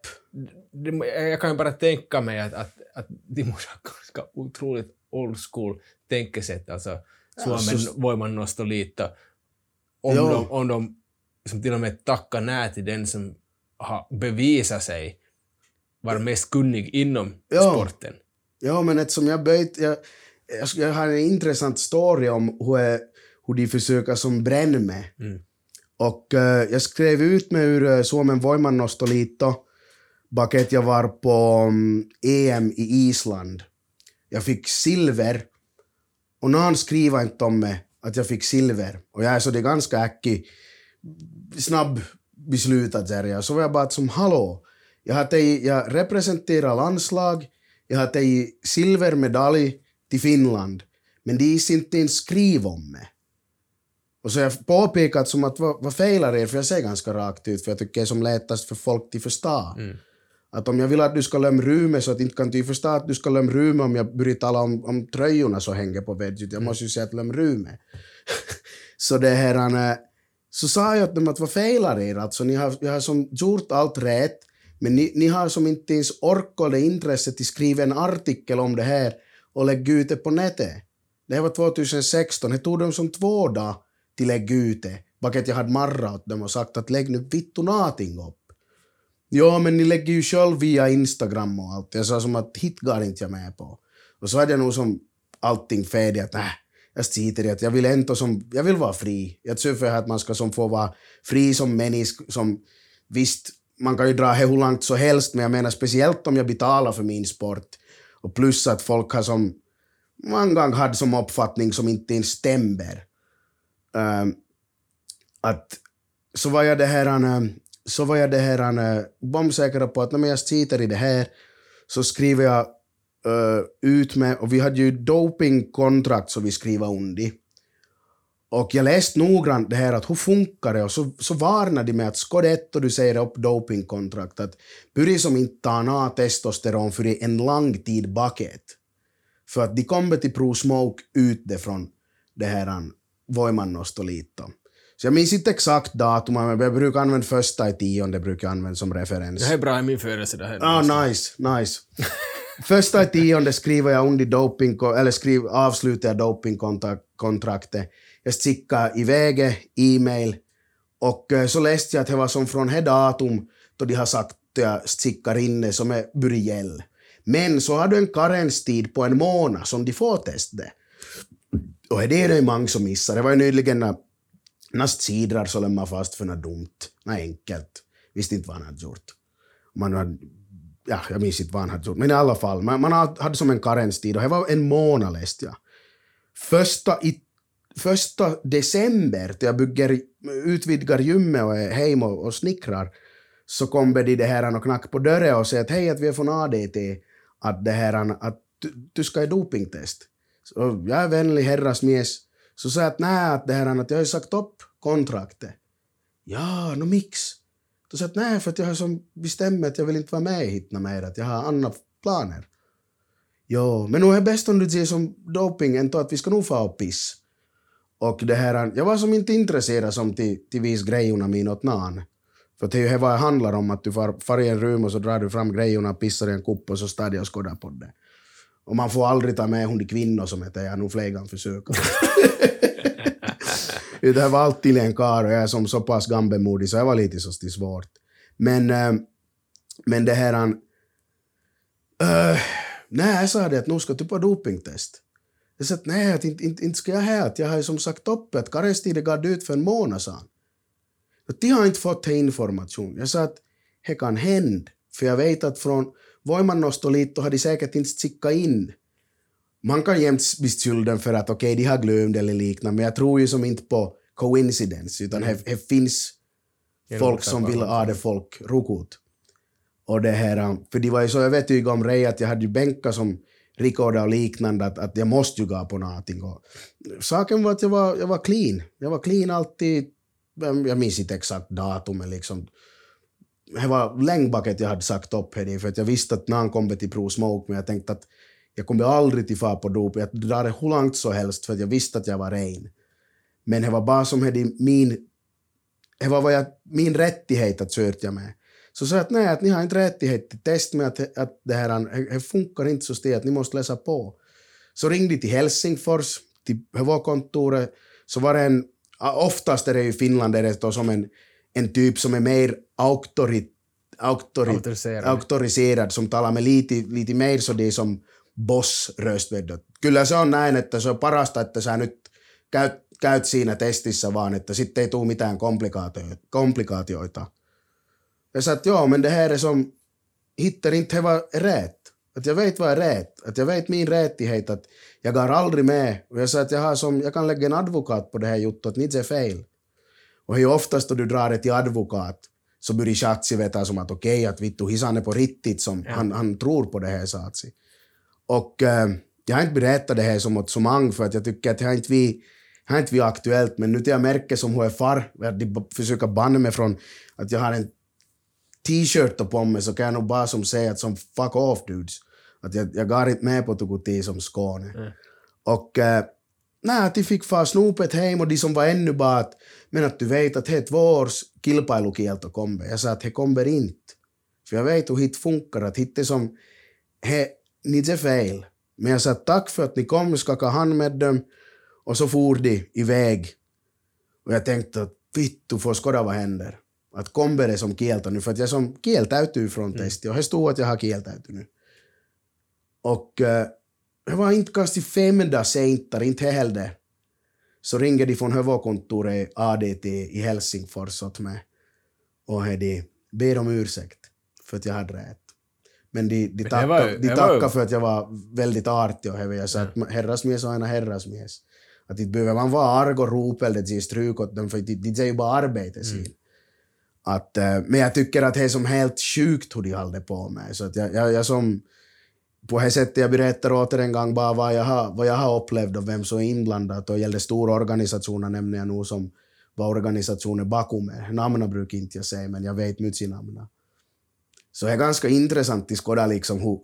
jag kan ju bara tänka mig att, att, att de måste ha ganska otroligt old school tänkesätt, alltså Suomen så- voimannostoliitto, om Ja. de, om de som till och med tackar nej till den som har bevisat sig vara mest kunnig inom Ja. sporten. Ja, men eftersom jag böjt... Jag, jag, jag har en intressant story om hur, hur de försöker som bränna mig. Mm. Och eh, jag skrev ut mig ur uh, Suomen Voimannostoliitto baket jag var på um, EM i Island. Jag fick silver och någon skriver inte om mig att jag fick silver. Och jag är så det är ganska äckig, snabb beslutad där jag. Så var jag bara som hallå, jag, tagit, jag representerar landslag, jag har tagit silvermedalj till Finland, men de är inte ens skriva om mig. Och så har jag påpekat som att vad, vad failar er, för jag säger ganska rakt ut, för jag tycker det är som lättast för folk till förstå. Mm. Att om jag vill att du ska lämna rummet så att inte kan du förstå att du ska lämna rummet om jag börjar tala om, om tröjorna som hänger på väggen. Jag måste ju säga att lämna rummet. så det här, så sa jag till dem att vad failar er? Alltså ni har, jag har som gjort allt rätt, men ni, ni har som inte ens ork eller intresse till skriva en artikel om det här och lägga ut det på nätet. Det här var 2016, det tog dem som två dagar till lägga ut det. Baket jag hade marrat åt dem och sagt att lägg nu vittu någonting upp. Ja, men ni lägger ju själv via Instagram och allt. Jag sa som att hit går inte jag med på. Och så hade jag nog som allting färdigt att nej, jag skiter i att jag vill ändå som, jag vill vara fri. Jag tror för att man ska som få vara fri som människa, som visst, man kan ju dra det hur långt så helst, men jag menar speciellt om jag betalar för min sport. Och plus att folk har som, många gånger hade som uppfattning som inte ens stämmer. Uh, att så var jag det här, uh, så var jag det här eh, uh, bombsäker på att när jag sitter i det här så skriver jag uh, ut med, och vi hade ju dopingkontrakt som vi skriver under. Och jag läste noggrant det här att hur funkar det och så, så varnade de mig att ska det och du säger upp dopingkontrakt att börja som inte tar testosteron för en lång tid bakåt. För att de kommer till Pro Smoke ute från det här Voimannostoliitto. Så jag minns inte exakt datum, men jag brukar använda första i tionde brukar jag använda som referens. Det här är bra i min födelsedag. här. Ah, nice, nice. Första i tionde skriver jag under doping, eller skriv, avslutar jag dopingkontraktet. Jag skickar iväg e-mail, och eh, så läste jag att det var som från det datum då de har sagt att jag skickar in det som är “buriel”. Men så har du en karenstid på en månad som de får testa det. Och det är det många som missar. Det var ju nyligen när när sidrar så lämnade fast för något dumt. Något enkelt. Visste inte vad han hade gjort. Man hade, ja, jag minns inte vad han hade gjort. Men i alla fall, man, man hade som en karenstid och det var en månad läste jag. Första, i, första december, då jag bygger, utvidgar gymmet och är hemma och, och snickrar, så kommer de det här och knackar på dörren och säger att hej, att vi är från ADT, att det här att du, du ska i dopingtest. Så jag är vänlig herrasmies. Så sa jag att nej, att det här att jag har sagt upp kontraktet. Ja, no mix. Då sa jag att nej, för att jag har som bestämt att jag vill inte vara med hit mer, att jag har andra planer. Jo, men nu är det bäst om du ser som doping än att vi ska nog få och piss. Och det här, jag var som inte intresserad som till, till vis grejerna min åt nan. För det är ju vad det handlar om, att du far, far i en rum och så drar du fram grejerna, pissar i en kupp och så står de och skådar på det. Och man får aldrig ta med hon de kvinnor som heter jag nog flera gånger försöka. det var alltid en karl och jag är som så pass gammelmodig så jag var lite så svårt. Men, äh, men det här... Äh, nej, jag sa det att nu ska du på dopingtest. Jag sa att nej, att inte, inte, inte ska jag. Att jag har ju som sagt upp att karenstiden gav ut för en månad sedan. De har inte fått information. Jag sa att det kan hända. För jag vet att från Voimannostoliitto har de säkert inte skickat in. Man kan jämt bli skulden för att okej, okay, de har glömt eller liknande, men jag tror ju som inte på coincidence, utan det mm. finns folk som vill ha det folk rukut. Och det här, för de var ju så övertygade om Ray att jag hade ju bänkar som rekorda och liknande, att, att jag måste ju gå på någonting. Och saken var att jag var, jag var clean. Jag var clean alltid, jag minns inte exakt datumet liksom. Det var länge bak att jag hade sagt upp här för att jag visste att när han kom till Pro Smoke, men jag tänkte att jag kommer aldrig till fara på dop. Jag drar det hur långt så helst, för att jag visste att jag var ren. Men det var bara som det min... Det var vad jag, min rättighet att söka med. Så sa att nej, att ni har inte rättighet till test med att, att det här det funkar inte så att ni måste läsa på. Så ringde de till Helsingfors, till huvudkontoret, så var det en, oftast är det i Finland är det då som en, en typ som är mer auktorit, auktori, Auktoriserad. auktoriserad, som talar med lite, lite mer så det är som boss-röst. Kyllä se on näin, että se on parasta, että sä nyt käyt, käyt siinä testissä vaan, että sitten ei tule mitään komplikaatioita. Jag sa att ja, men det här är som, hittar inte vad är rätt. Att jag vet vad är rätt. Att jag vet min rättighet. Att jag går aldrig med. Och jag sa att jag, har som, jag kan lägga en advokat på det här juttu, att inte är fel. Och hur oftast då du drar det till advokat så börjar Schatzi veta som att okej, okay, att vittu hisan är på riktigt som Ja. han, han tror på det här Schatzi. Och eh, jag har inte berättat det här som ett somang för att jag tycker att det har inte vi har inte vi aktuellt, men nu till jag märker som hur är far, att de försöker banna mig från att jag har en t-shirt på mig så kan jag nog bara som säga att som fuck off dudes. Att jag, jag går inte med på Tukuti som Skåne. Mm. Och eh, nej, de fick fara snopet hem och de som var ännu bara att men att du vet att det är två års kilpailukielto kommer. Jag sa att det kommer inte. För jag vet hur hit funkar, att hit är som, he, ni är fel. Men jag sa tack för att ni kom, skaka hand med dem och så for de iväg. Och jag tänkte att vittu får skåda vad händer. Att kommer det som nu, för att jag som kieltäytyy från testet och det stod att jag har kieltäyty nu. Och eh, det var inte kanske fem dagar senare, inte heller. Så ringer de från huvudkontoret ADT i Helsingfors åt mig och de ber om ursäkt för att jag hade rätt. Men de, de det tackade de det tackade för att jag var väldigt artig och jag sa att herrasmies är aina herrasmies. Att inte behöver man vara arg och ropa eller ge stryk åt dem för de, de är ju bara arbete sin. Att, eh, men jag tycker att det är som helt sjukt hur de håller på med. Så att jag, jag, jag som, på det sättet jag berättar åter en gång bara vad jag har, vad jag har upplevt och vem som är inblandad. Och gällde stora organisationer nämner jag nog som var organisationer bakom mig. Namnen brukar inte jag säga, men jag vet mycket namnen. Så det är ganska intressant att skåda liksom hur,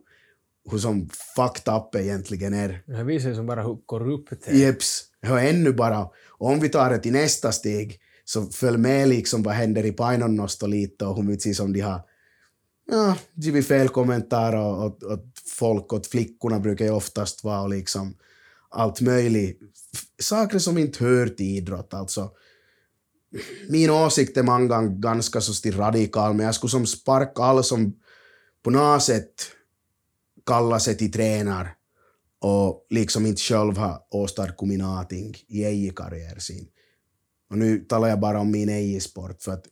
hur som fucked up egentligen är. Det här visar ju som bara hur korrupt det är. Jeps, är ännu bara. Och om vi tar det till nästa steg, så följ med liksom vad händer i Painonnosto lite och hur mycket som de har ja, givit fel kommentarer åt, och folk, och flickorna brukar ju oftast vara och liksom allt möjligt. Saker som inte hör till idrott, alltså. Min åsikt är många gånger ganska så radikal, men jag skulle som sparka alla som på något sätt kallar sig till tränare och liksom inte själv har åstadkommit någonting i egen karriär sin. Och nu talar jag bara om min egen sport, för att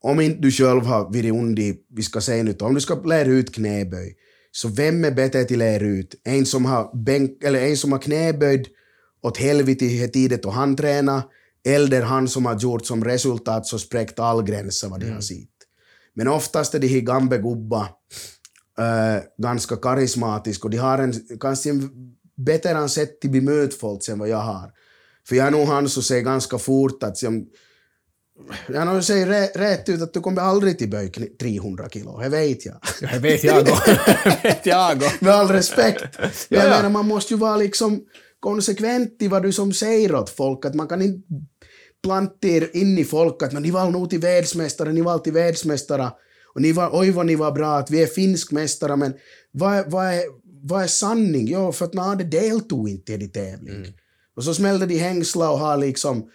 om inte du själv har varit under, vi ska säga nu, om du ska lära ut knäböj, så vem är bättre till lära ut? En som har, bänk, eller en som har knäböjd åt helvete i tidigt och han tränar, eller han som har gjort som resultat så spräckt all gränser vad de har sett. Men oftast är de här gamla gubbar äh, ganska karismatiska och de har en, kanske en bättre sätt att bemöta folk än vad jag har. För jag är nog han som säger ganska fort att som, jag nog säger rä, rätt ut att du kommer aldrig till böj kn- 300 kilo, det vet jag. Ja, det vet jag också. Det vet jag också. Med all respekt. Men Ja, jag ja. menar, man måste ju vara liksom konsekvent i vad du som säger åt folk. Att man kan inte plantera in i folk att ni var nog till världsmästare, ni var till världsmästare. Och ni var, oj vad ni var bra, att vi är finsk mästare, men vad, är- vad, är, vad är sanning? Jo, för att Nade deltog inte i tävling. Och så smällde de hängsla och har liksom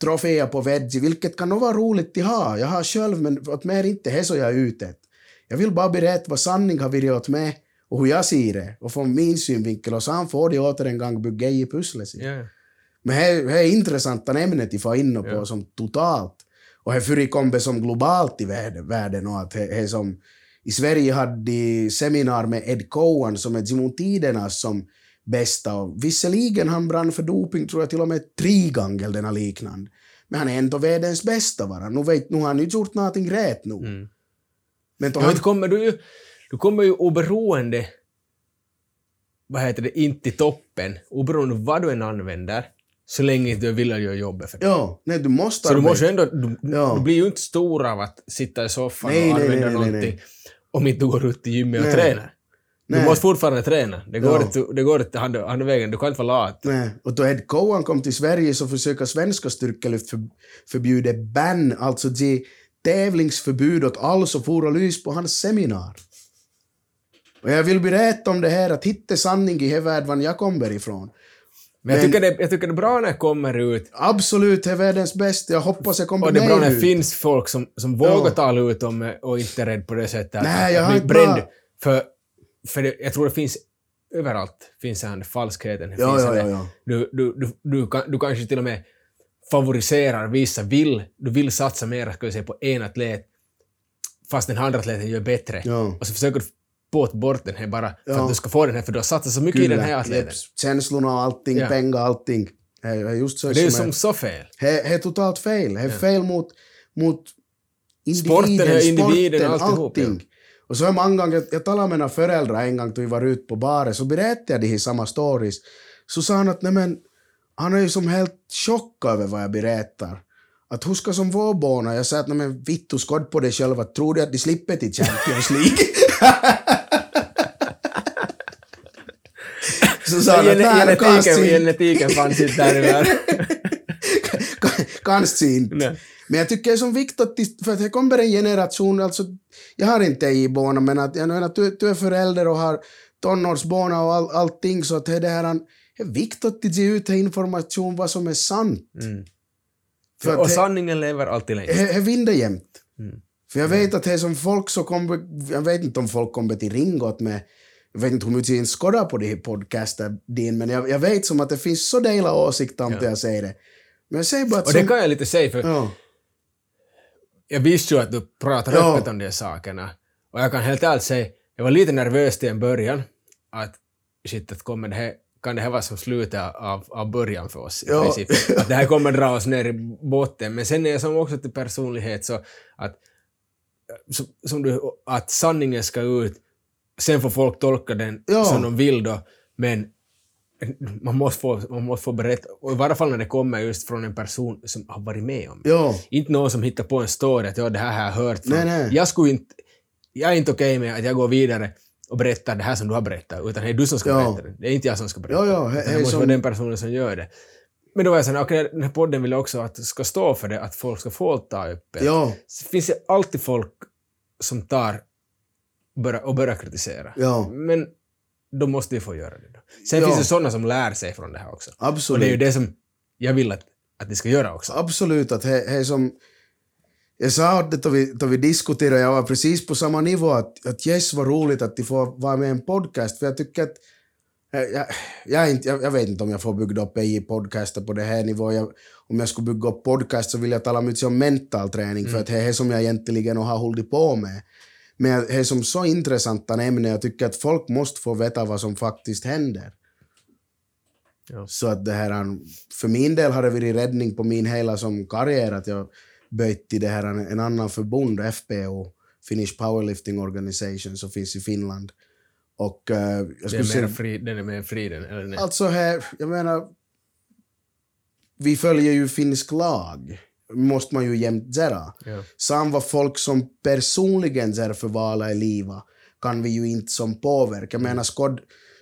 troféer på veggie, vilket kan nog vara roligt att ha. Jag har själv, men åt mig är inte det så jag är ute. Jag vill bara berätta vad sanning har varit åt mig och hur jag ser det och från min synvinkel och sen får de åter en gång bygga i pusslet. Ja. Men det är- intressanta ämnet att få in på Ja. som totalt. Och det förekommer som globalt i världen, och att är som i Sverige hade de seminar med Ed Cohen som är genom tiderna som bästa och visserligen han brann för doping tror jag till och med tre gånger eller något liknande. Men han är ändå världens bästa vara. Nu, vet, nu har han ju gjort någonting rätt nu. Mm. Men då han, inte kommer du ju... Du kommer ju oberoende... Vad heter det? Inte till toppen. Oberoende vad du än använder. Så länge du vill göra jobbet för det. ja, nej, du måste Så du arbeta. måste ju ändå... Du, Ja. du blir ju inte stor av att sitta i soffan Nej, och nej, använda nej, nej, någonting nej. om inte du går ut till gymmet och Nej. Du måste fortfarande träna. Det går Ja. inte, det går inte hand, hand vägen. Du kan inte vara lat. Nej. Och då Ed Cohen kom till Sverige så försöker svenska styrkelyft för, förbjuda ban, alltså ge tävlingsförbud åt alla som for och lys på hans seminar. Och jag vill berätta om det här att hitta sanning i världen jag kommer ifrån. Men jag Men- tycker, det, jag tycker det är bra när det kommer ut Absolut, det är världens bästa. Jag hoppas jag kommer och det är bra med när det ut. finns folk som, som vågar tala ut om och inte är rädd på det sättet att- Nej, jag att har bli inte bränd. bara- För, för det, jag tror det finns överallt finns den falskheten. Ja, finns ja, ja, ja. Du, du, du, du, kan, du kanske till och med favoriserar vissa, vill, du vill satsa mer ska vi säga, på en atlet fast den andra atleten gör bättre. Ja. Och så försöker du påt bort den här bara för Ja. att du ska få den här, för du har satsat så mycket i den här Kyllä, atleten. jeps. Känslorna och allting, Ja. pengar, allting. Det är just så det är ju som som så fel. Det är totalt fel. Det är fel mot, mot Sporten, individen, individen, sporten, alltihop, allting. Och så är många gånger, jag, talade med mina föräldrar en gång då vi var ute på baren, så berättade jag de här samma stories. Så sa han att nej men, han är ju som helt chockad över vad jag berättar. Att hur ska som vår barn? Jag sa att nej men vittu, skåd på dig själva, tror du att de slipper till Champions League? så sa han att nej, det kan genetiken, se- genetiken fanns inte där i världen. Kanske inte. Men jag tycker det är som viktigt, att- för att det kommer en generation, alltså, jag har inte i barn, men att, jag menar, du, du är förälder och har tonårsbarn och all, allting, så att det är det här, det är viktigt att ge ut information vad som är sant. Mm. För och sanningen lever alltid längst. det, vinner jämt. Mm. För jag vet att det är som folk så kommer, jag vet inte om folk kommer till ringot med, jag vet inte hur mycket jag skådar på de här podcasten din, men jag, jag vet som att det finns så delade åsikter om Ja. jag säger det. Men jag säger bara att Och som, det kan jag lite säga, för ja, jag visste ju att du pratar Ja. öppet om de här sakerna. Och jag kan helt ärligt säga, jag var lite nervös till en början, att shit, att kommer det här, kan det här vara som slutet av, av början för oss? i princip? Att det här kommer dra oss ner i botten. Men sen är jag som också till personlighet så att, så, som du, att sanningen ska ut, sen får folk tolka den Ja. som de vill då, men man måste, få, man måste få berätta, och i varje fall när det kommer just från en person som har varit med om det. ja. Inte någon som hittar på en story att ja, det här har jag hört från. Nej, nej. Jag skulle inte... Jag är inte okej med att jag går vidare och berättar det här som du har berättat, utan det är du som ska Ja. berätta det. Det är inte jag som ska berätta Ja, ja, det. he- he- Det måste som- vara den personen som gör det. Men då var jag såhär, okej, den här podden vill jag också att ska stå för det, att folk ska få ta öppet. Ja, Så finns det alltid folk som tar börjar, och börjar kritisera. Ja. Men då måste vi få göra det. Då. Sen Ja. finns det sådana som lär sig från det här också. absolut. Och det är ju det som jag vill att, att de ska göra också. Absolut, att det är som... Jag sa det då vi, då vi diskuterade, jag var precis på samma nivå, att, att yes, vad roligt att de får vara med i en podcast, för jag tycker att jag, jag, inte, jag, jag vet inte om jag får bygga upp i podcaster på det här nivån. Jag, om jag skulle bygga upp podcast så vill jag tala mycket om mental träning, för att det är som jag egentligen har hållit på med. Men det är som så intressanta ämnen, jag tycker att folk måste få veta vad som faktiskt händer. Ja. Så att det här, för min del har det varit räddning på min hela som karriär att jag böjt till det här en annan förbund, FPO, Finnish Powerlifting Organization, som finns i Finland. Och eh, jag skulle är mer fri, den är mer fri den, eller nej? alltså här, jag menar, vi följer ju finsk lag, måste man ju jämt göra. Ja. Sam vad folk som personligen ser för vala i livet kan vi ju inte som påverka. Jag menar, jag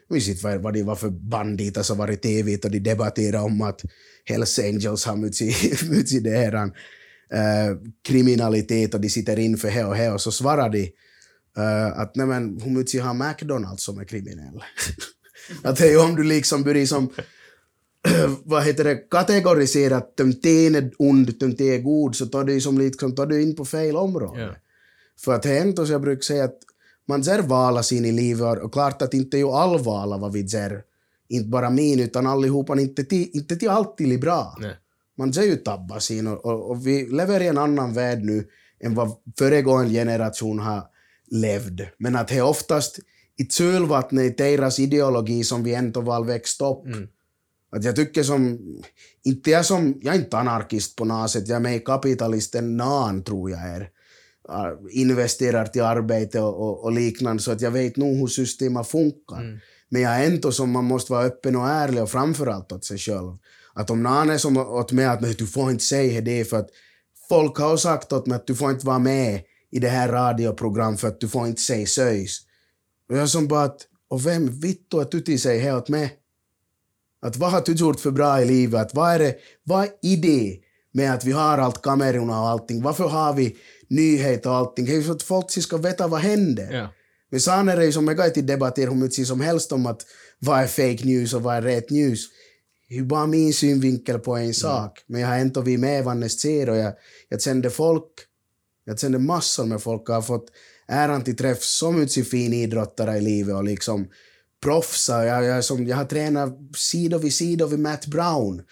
minns inte vad, det var för banditer som var i TV och de debatterade om att Hells Angels har mycket, det här, äh, kriminalitet och de sitter in för det och det och så svarar de äh, att nej men hur mycket har McDonalds som är kriminell? att det är ju om du liksom börjar som vad heter det, kategorisera att de är ond, de är god, så tar du som liksom, tar du in på fel område. Ja. För att inte så jag brukar säga att man ser vala sin i livet och klart att inte ju all vala vad vi ser, inte bara min utan allihopa, inte till, inte till alltid är bra. Nej. Man ser ju tabba sin och, och, och vi lever i en annan värld nu än vad föregående generation har levt. Men att det är oftast i kölvattnet i deras ideologi som vi ändå väl växt upp. Mm. Att jag tycker som, inte jag som, jag är inte anarkist på något sätt, jag är med i kapitalisten nan tror jag är. Investerar till arbete och, och, och liknande så att jag vet nog hur systemet funkar. Mm. Men jag är ändå som man måste vara öppen och ärlig och framförallt åt sig själv. Att om någon är som åt mig att "Nej, du får inte säga det för att folk har sagt åt mig att du får inte vara med i det här radioprogrammet för att du får inte säga söjs. Och jag som bara att, och vem vittu att du till säger det åt mig? Att vad har du gjort för bra i livet? Vad är det, vad är det med att vi har allt kamerorna och allting. Varför har vi nyheter och allting? Det är så att folk ska veta vad händer. Ja. Men sen är det ju som jag kan debattera hur mycket som helst om att vad är fake news och vad är rätt news. Det är bara min synvinkel på en sak. Men jag har ändå vi med Vannes ser och jag, jag kände folk, jag kände massor med folk och har fått äran till träff så mycket fin idrottare i livet och liksom proffsar. Jag, jag, som, jag har tränat sida vid sida vid Matt Brown.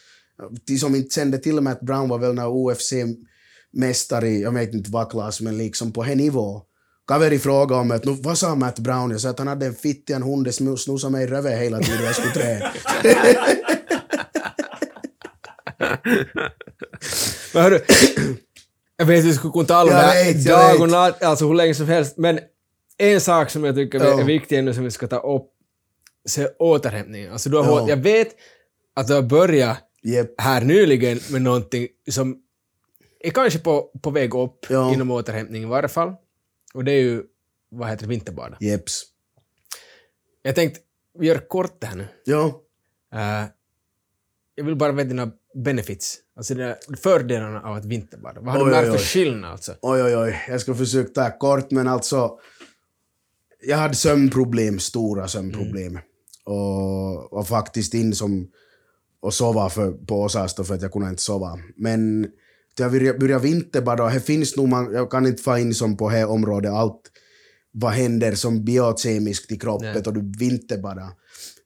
De som inte kände till Matt Brown var väl när UFC-mästare jag vet inte vad klass, men liksom på hen nivå. Kaveri frågade om att, vad sa Matt Brown? Jag sa att han hade en fittig hund, det snusade mig i röven hela tiden jag skulle träna. Men hörru, jag vet att vi skulle kunna tala om det här dag och natt, alltså hur länge som helst, men en sak som jag tycker är viktig ändå som vi ska ta upp, så är återhämtning. Alltså du har, Ja. hållit- Jag vet att du har börjat Jep. här nyligen med någonting som är kanske på, på väg upp Ja. inom återhämtning i varje fall. Och det är ju, vad heter det, vinterbada. Jeps. Jag tänkte, vi gör kort det här nu. Ja. Eh, jag vill bara veta dina benefits, alltså dina fördelarna av att vinterbada. Vad har Oj, du märkt för skillnad alltså? Oj, oj, oj. Jag ska försöka ta kort, men alltså... Jag hade sömnproblem, stora sömnproblem. Och, och faktiskt in som och sova för, på Åsasta för att jag kunde inte sova. Men jag började, vinterbada, och det finns nog, man, jag kan inte få in som på det området allt vad händer som biokemiskt i kroppen Nej. och du vinterbadar.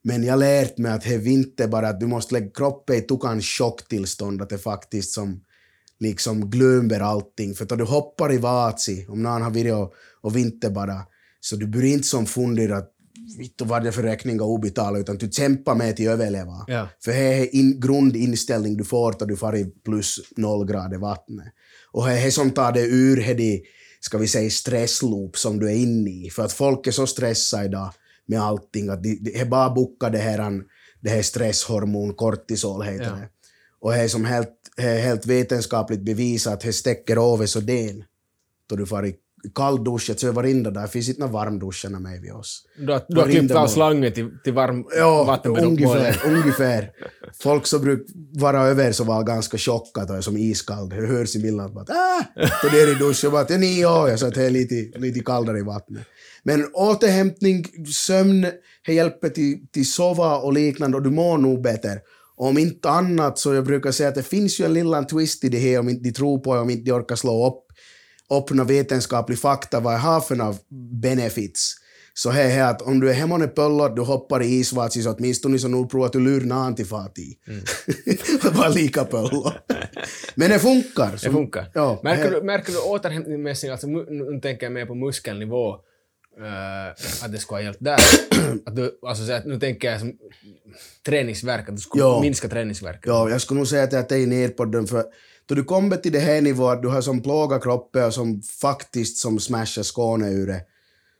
Men jag lärt mig att det vinterbada, att du måste lägga kroppen i tukan chocktillstånd, att det faktiskt som liksom glömmer allting. För att du hoppar i vatsi, om någon har och, och vinterbada, så du börjar inte som fundera att vad det är för räkningar obetala, utan du kämpar med till överleva. Ja. För det är in, grundinställning du får då du far i plus noll grader vattnet. Och det är som tar dig ur det de, ska vi säga, stressloop som du är inne i. För att folk är så stressade idag med allting att de, bara bocka det här, det här stresshormon, kortisol heter Ja. det. Och det är som helt, helt vetenskapligt bevisat att det stäcker över så den. Då du far i kall dusch, jag tror varenda dag, det finns inte några varmduscharna med vid oss. Du har, du har klippt av slangen till, till varm Ja, vatten med upp målen. ungefär, ungefär. Folk som brukar vara över så var ganska chockade och är som iskall. Det hörs i bara! Så det är i duschen bara ja, ni ja, jag sa att det är lite, lite kallare i vattnet. Men återhämtning, sömn, det hjälper till, till sova och liknande och du mår nog bättre. Om inte annat så jag brukar säga att det finns ju en liten twist i det här om inte de tror på det, om inte de orkar slå upp upp några vetenskaplig fakta vad jag har för några benefits. Så här är att om du är hemma med pöllor, du hoppar i isvatsi så åtminstone så nog prova att du lurar någon till fat i. Bara lika pöllor. Men det funkar. Det funkar. Ja, märker, du, märker du återhämtningsmässigt, alltså nu tänker jag mer på muskelnivå, eh, att det skulle ha hjälpt där? att du, alltså så att nu tänker jag som träningsvärk, att du skulle Ja. minska träningsvärk. Ja, jag skulle nog säga att jag är ner på den för då du kommer till det här nivån att du har som plågat kroppen och som faktiskt som smashar Skåne ur det,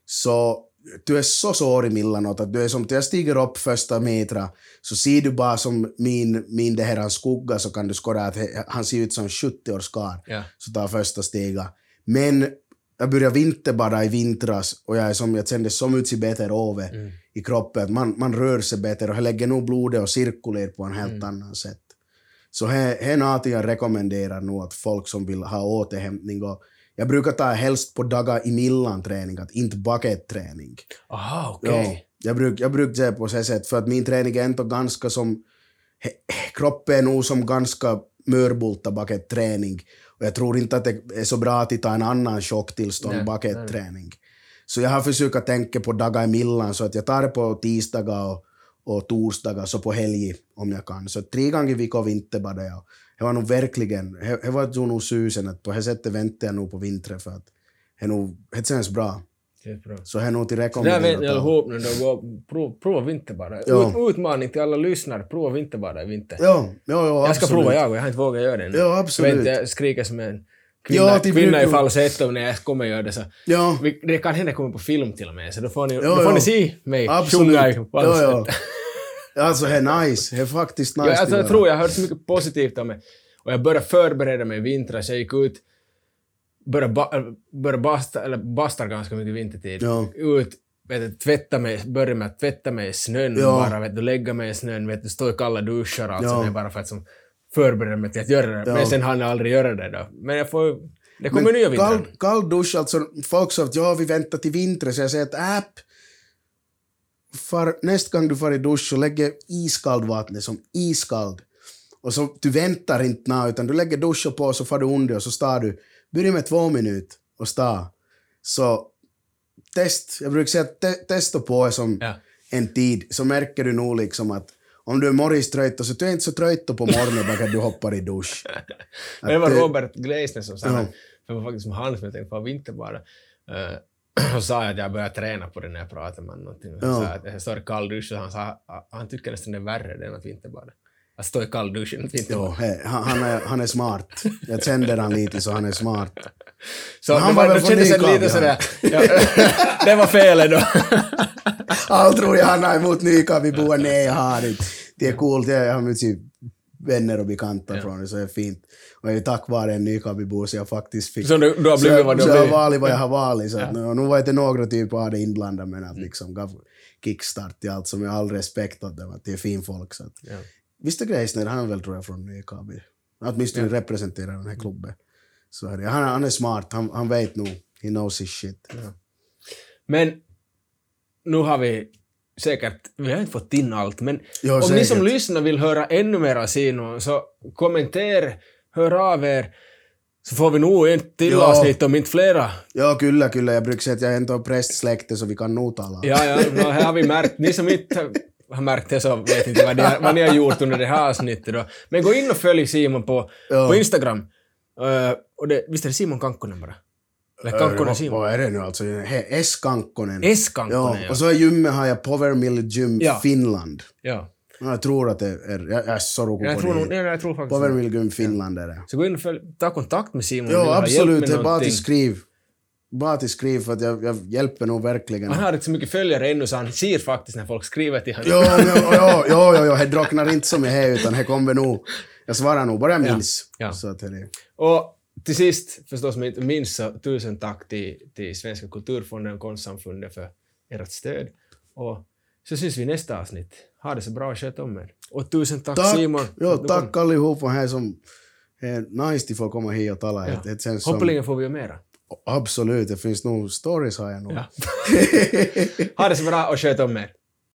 så du är så sår emellanåt att du är som, jag stiger upp första metra så ser du bara som min, min det här hans skugga så kan du skåda att han ser ut som 70 års karl Ja. så tar första steget. Men jag började vinterbada i vintras och jag, är som, jag kände så mycket bättre över i kroppen. Man, man rör sig bättre och det lägger nog blodet och cirkulerar på en helt annan sätt. Så det är något jag rekommenderar nu att folk som vill ha återhämtning. Och jag brukar ta helst på dagar emellan träning, att inte bucket-träning. Aha, okej. Ja, jag brukar jag bruk säga på så sätt, för att min träning är ändå ganska som... he- Kroppen är nog som ganska mörbulta bucket-träning. Och jag tror inte att det är så bra att ta en annan chocktillstånd bucket-träning. Så jag har försökt tänka på dagar emellan, så att jag tar det på tisdagar och, och torsdagar, så på helg om jag kan. Så tre gånger i veckan vinterbadar jag. Det var nog verkligen, det det var nog susen att på det sättet väntar jag nog på vintern för att det nog, det känns bra. Det är bra. Så det är nog till Där rekommendera. vet ni att ta. allihop nu, då prova, prova vinterbada. Ja. Ut, utmaning till alla lyssnare, prova vinterbada i vinter. Ja, ja, ja jag ska absolut. prova jag och jag har inte vågat göra det ännu. Ja, absolut. Jag vet inte, jag skriker som en kvinna, Ja, till kvinna i falsett om när jag kommer göra det så. Ja, Det kan hända kommer på film till och med, så då får ni, Ja, då får ni se mig sjunga i ja, falsett. Alltså, det är nice. Det är faktiskt nice. Ja, alltså, jag tror jag har hört så mycket positivt om det. Och jag började förbereda mig i vintras. Jag gick ut, började, ba, började basta, eller bastar ganska mycket vintertid. Ja. Ut, vet du, tvätta mig, börja med att tvätta mig i snön Ja. bara, vet du, lägga mig i snön, vet du, stå i kalla duschar och allt Ja. sånt bara för att som, förbereda mig till att göra det, Ja. men sen hann jag aldrig göra det då. Men jag får det kommer nya vintrar. kall, kall dusch, alltså folk sa att ja, vi väntar till vintern, så jag säger att app, för nästa gång du får i dusch så lägger iskald vatten som iskald. Och så du väntar inte nå, utan du lägger duschen på så får du under och så står du. Börja med två minuter och stå. Så test, jag brukar säga att te, testa på är som Ja. en tid, så märker du nog liksom att om du är morgonstrött så du är inte så trött på morgonen bara att du hoppar i dusch. Det var Robert Gleisner som sa Ja. det. För det var faktiskt som han som jag tänkte på vinterbada. Uh, och sa att jag började träna på det när jag pratade med honom. Ja. sa att jag står i kall dusch och han sa han tycker nästan det är värre än att vinterbada. Att stå i kall dusch än att Jo, vinterbada. he, han, han, är, han är smart. Jag kände han lite så han är smart. Så Men han var var, väl från Nykabi, sådär... Ja, det var felet då. Allt tror jag han har emot Nykabiboa. Nej, jag har inte. Det är coolt. Jag har mycket vänner och bekanta Ja. från det, så det är fint. Och det är tack vare en Nykabibo så jag faktiskt fick... Så du, du har så blivit jag, vad du så har jag har blivit. varit vad jag har varit. Så att, Ja. nu, var det några typer av det inblandade, men att liksom gav kickstart till allt som jag har all respekt åt dem, att det är fin folk. Så att, Ja. Visst är Greisner, han är väl tror jag från Nykabi. Åtminstone representerar den här klubben. Så är det. Han, han är smart, han, han vet nog. He knows his shit. Men nu har vi säkert, vi har inte fått in allt, men Jo, om ni säkert. som lyssnar vill höra ännu mer av Sino, så kommentera, hör av er, så får vi nog ett till avsnitt om inte flera. Ja, kyllä, kyllä. Jag brukar säga att jag är inte av prästsläkte så vi kan nog tala. Ja, ja, no, här har vi märkt, ni som inte har märkt det så vet inte vad ni, har, vad ni har gjort under det här avsnittet då. Men gå in och följ Simon på, Ja. på Instagram. Uh, och det, visst är det Simon Kankkonen bara? Kankkonen Simon? Vad är det nu alltså? He- S. Kankkonen. S. Kankkonen, Ja, ja. och så i gymmet har jag Power Mill Gym Ja. Finland. ja. Ja, Jag tror att det är... Jag, är så rolig på tror, det. nej, jag tror faktiskt Power. Mill Gym Finland är det. Så gå in och följ, ta kontakt med Simon Ja, absolut. Det är bara någonting. till skriv. Bara till skriv för att jag, jag hjälper nog verkligen. Han har inte så mycket följare ännu så han ser faktiskt när folk skriver till honom. Men, ja, ja, ja, ja, det drocknar inte som jag är utan det kommer nog... Jag svarar nog bara jag minns. Ja. Så att det är... Och till sist, förstås jag inte minns, så tusen tack till, till Svenska kulturfonden och Konstsamfundet för ert stöd. Och så syns vi i nästa avsnitt. Ha det så bra och sköt om er. Och tusen tack, Tack! Simon. Jo, tack kom. allihopa här som... är nice att få komma hit och tala. Ja. Det, det som... Hoppeligen får vi ju mera. Absolut, det finns nog stories har jag nog. Ja. ha det så bra och sköt om er.